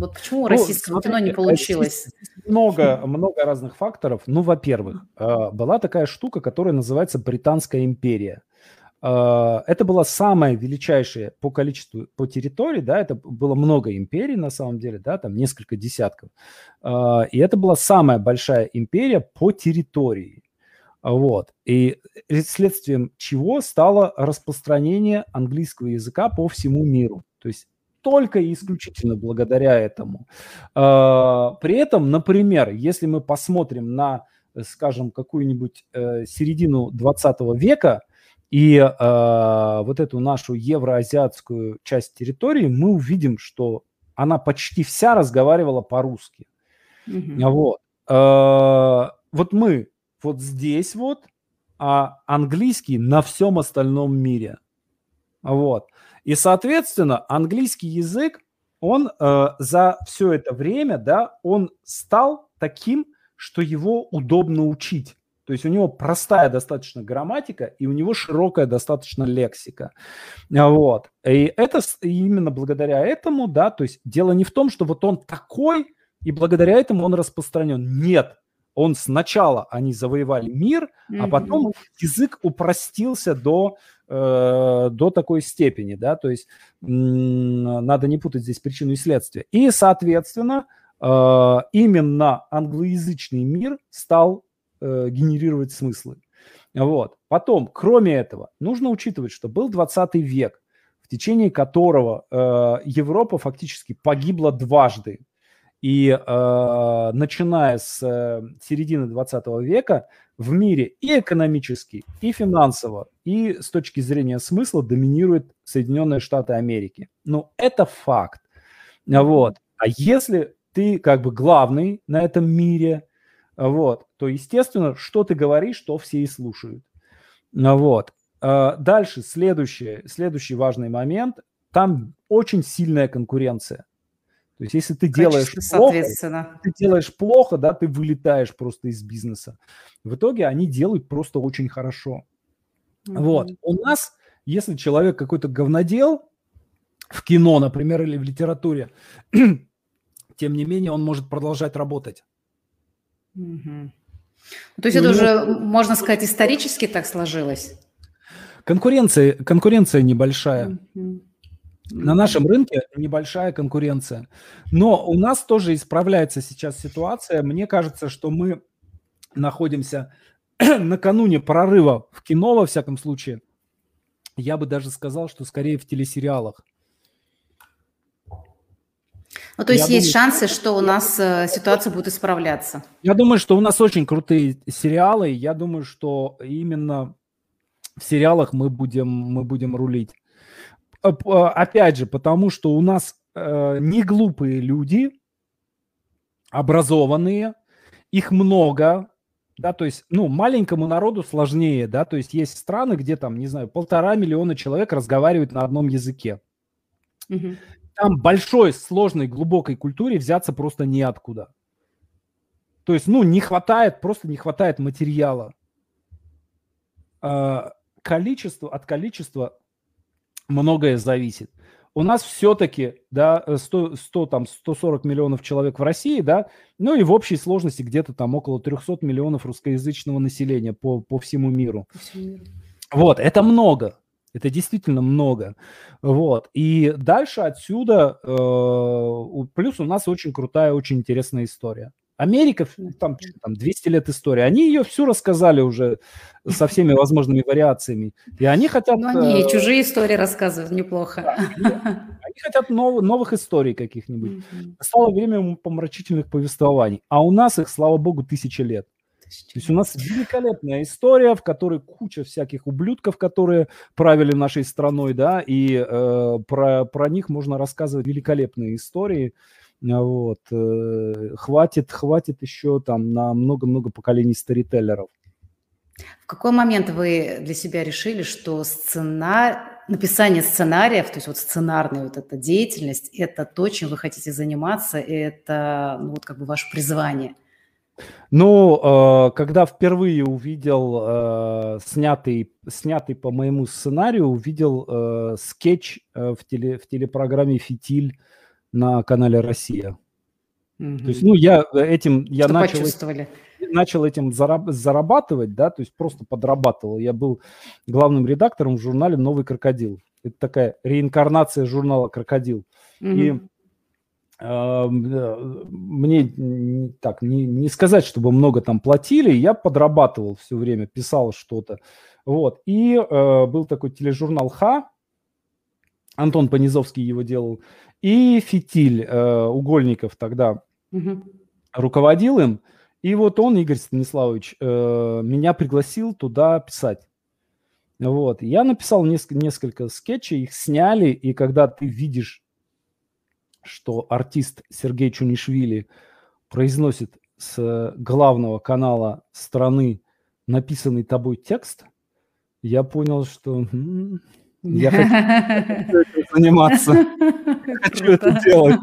S1: вот почему ну, российскому кино не получилось?
S2: Много, много разных факторов. Ну, во-первых, а, была такая штука, которая называется Британская империя. А, это была самая величайшая по количеству, по территории, да, это было много империй на самом деле, да, там несколько десятков. А, и это была самая большая империя по территории. Вот. И следствием чего стало распространение английского языка по всему миру. То есть только и исключительно благодаря этому. А, при этом, например, если мы посмотрим на, скажем, какую-нибудь э, середину 20 века и а, вот эту нашу евроазиатскую часть территории, мы увидим, что она почти вся разговаривала по-русски. Mm-hmm. Вот. А, вот мы вот здесь вот, а английский на всем остальном мире. Вот. И, соответственно, английский язык, он э, за все это время, да, он стал таким, что его удобно учить. То есть у него простая достаточно грамматика, и у него широкая достаточно лексика. Вот. И это именно благодаря этому, да, то есть дело не в том, что вот он такой, и благодаря этому он распространен. Нет, он сначала они завоевали мир, mm-hmm. а потом язык упростился до Э, до такой степени, да, то есть надо не путать здесь причину и следствие. И, соответственно, э, именно англоязычный мир стал э, генерировать смыслы. Вот. Потом, кроме этого, нужно учитывать, что был 20 век, в течение которого Европа фактически погибла дважды. И э, начиная с э, середины 20 века в мире и экономически, и финансово, и с точки зрения смысла доминируют Соединенные Штаты Америки. Ну, это факт. Вот. А если ты как бы главный на этом мире, вот, то, естественно, что ты говоришь, то все и слушают. Вот. А дальше, следующий, следующий важный момент. Там очень сильная конкуренция. То есть, если ты делаешь плохо, ты делаешь плохо, да, ты вылетаешь просто из бизнеса. В итоге они делают просто очень хорошо. Mm-hmm. Вот. У нас, если человек какой-то говнодел в кино, например, или в литературе, [clears throat] тем не менее он может продолжать работать.
S1: Mm-hmm. То есть И это уже, можно сказать, исторически так сложилось?
S2: Конкуренция, конкуренция небольшая. Mm-hmm. На нашем рынке небольшая конкуренция. Но у нас тоже исправляется сейчас ситуация. Мне кажется, что мы находимся [clears throat] накануне прорыва в кино, во всяком случае. Я бы даже сказал, что скорее в телесериалах.
S1: Ну, то есть я есть думаю, шансы, что у нас э, ситуация будет исправляться.
S2: Я думаю, что у нас очень крутые сериалы. Я думаю, что именно в сериалах мы будем, мы будем рулить. А, опять же, потому что у нас э, не глупые люди, образованные, их много, да, то есть, ну, маленькому народу сложнее, да, то есть есть страны, где там, не знаю, полтора миллиона человек разговаривают на одном языке. Угу. Там большой, сложной, глубокой культуре взяться просто неоткуда. То есть, ну, не хватает, просто не хватает материала. Э, количество, от количества многое зависит. У нас все-таки, да, 100, 100, там, 140 миллионов человек в России, да, ну и в общей сложности где-то там около 300 миллионов русскоязычного населения по, по всему миру. По всему миру. Вот, это много, это действительно много. Вот. И дальше отсюда, э, плюс у нас очень крутая, очень интересная история. Америка, там, там 200 лет истории, они ее всю рассказали уже со [laughs] всеми возможными вариациями. И они хотят...
S1: Ну, они э, чужие истории рассказывают неплохо. Да,
S2: они, они хотят нов, новых историй каких-нибудь. Mm-hmm. Стало время помрачительных повествований. А у нас их, слава богу, тысячи лет. То есть у нас великолепная история, в которой куча всяких ублюдков, которые правили нашей страной, да, и э, про, про них можно рассказывать великолепные истории. Вот. Э, хватит, хватит еще там на много-много поколений старителлеров.
S1: В какой момент вы для себя решили, что сценарий, написание сценариев, то есть вот сценарная вот эта деятельность, это то, чем вы хотите заниматься, и это ну, вот как бы ваше призвание?
S2: Ну, э, когда впервые увидел э, снятый, снятый по моему сценарию, увидел скетч в, теле, в телепрограмме «Фитиль» на канале «Россия». Угу. То есть, ну, я этим, я Что начал... почувствовали? начал этим зараб- зарабатывать, да, то есть просто подрабатывал. Я был главным редактором в журнале «Новый крокодил». Это такая реинкарнация журнала «Крокодил». Mm-hmm. И э, мне так не, не сказать, чтобы много там платили, я подрабатывал все время, писал что-то. Вот. И э, был такой тележурнал «Ха», Антон Понизовский его делал, и «Фитиль» э, Угольников тогда угу. руководил им. И вот он, Игорь Станиславович, э, меня пригласил туда писать. Вот. Я написал несколько, несколько скетчей, их сняли, и когда ты видишь, что артист Сергей Чунишвили произносит с главного канала страны написанный тобой текст, я понял, что я хочу заниматься. [laughs] Хочу это делать.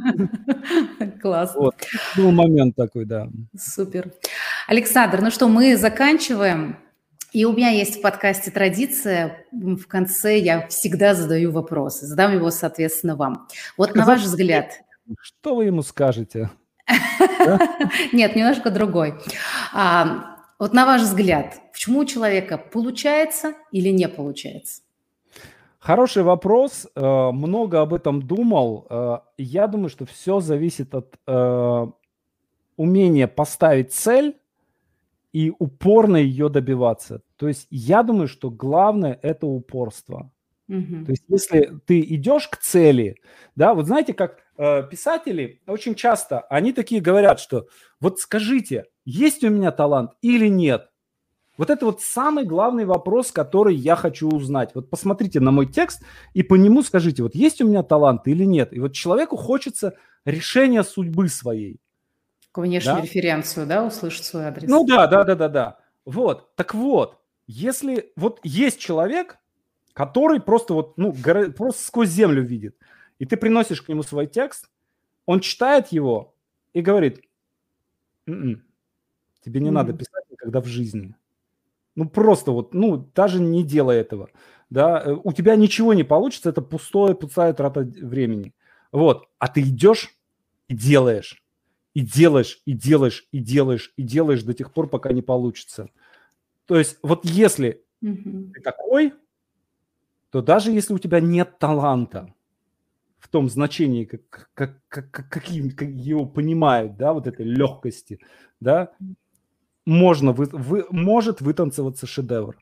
S2: [laughs]
S1: Классно.
S2: Вот. Был момент такой, да.
S1: Супер. Александр, ну что, мы заканчиваем. И у меня есть в подкасте традиция, в конце я всегда задаю вопросы. Задам его, соответственно, вам. Вот Сказать, на ваш взгляд.
S2: Что вы ему скажете? [laughs]
S1: Нет, немножко другой. А, вот на ваш взгляд, почему у человека получается или не получается?
S2: Хороший вопрос. Э, много об этом думал. Э, я думаю, что все зависит от э, умения поставить цель и упорно ее добиваться. То есть я думаю, что главное это упорство. Угу. То есть если ты идешь к цели, да, вот знаете, как э, писатели очень часто, они такие говорят, что вот скажите, есть у меня талант или нет? Вот это вот самый главный вопрос, который я хочу узнать. Вот посмотрите на мой текст и по нему скажите, вот есть у меня талант или нет. И вот человеку хочется решения судьбы своей.
S1: Внешнюю да? референцию, да, услышать свой адрес.
S2: Ну да, да, да, да, да. Вот, так вот, если вот есть человек, который просто вот, ну, просто сквозь землю видит, и ты приносишь к нему свой текст, он читает его и говорит, «М-м, тебе не mm-hmm. надо писать никогда в жизни. Ну, просто вот, ну, даже не делай этого. Да, э, у тебя ничего не получится, это пустое, пустая трата времени. Вот, а ты идешь и делаешь, и делаешь, и делаешь, и делаешь, и делаешь до тех пор, пока не получится. То есть вот если mm-hmm. ты такой, то даже если у тебя нет таланта в том значении, как, как, как, каким как его понимают, да, вот этой легкости, да, можно вы, вы, может вытанцеваться шедевр.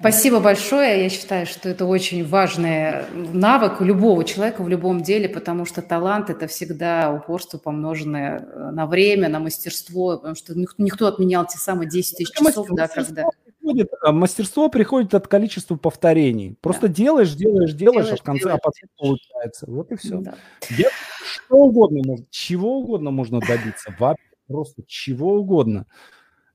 S1: Спасибо большое. Я считаю, что это очень важный навык у любого человека в любом деле, потому что талант – это всегда упорство, помноженное э, на время, на мастерство, потому что никто, отменял те самые 10 тысяч часов, да, когда…
S2: Приходит, а мастерство приходит от количества повторений. Просто да. делаешь, делаешь, делаешь, делаешь, а в конце делаешь, а потом получается. Вот и все. Да. Что угодно, чего угодно можно добиться. Вообще просто чего угодно.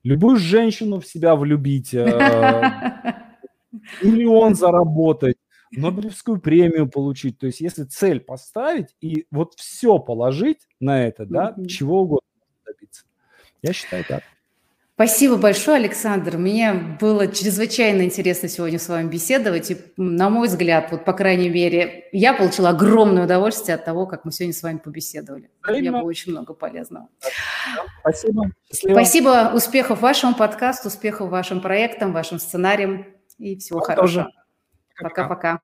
S2: Любую женщину в себя влюбить, э, [laughs] миллион заработать, Нобелевскую премию получить. То есть если цель поставить и вот все положить на это, да, чего угодно добиться. Я считаю так.
S1: Спасибо большое, Александр. Мне было чрезвычайно интересно сегодня с вами беседовать. И, на мой взгляд, вот, по крайней мере, я получила огромное удовольствие от того, как мы сегодня с вами побеседовали. Взаимно. Я было очень много полезного.
S2: Спасибо.
S1: Счастливо. Спасибо. Успехов вашему подкасту, успехов вашим проектам, вашим сценариям и всего Вам хорошего. Пока-пока.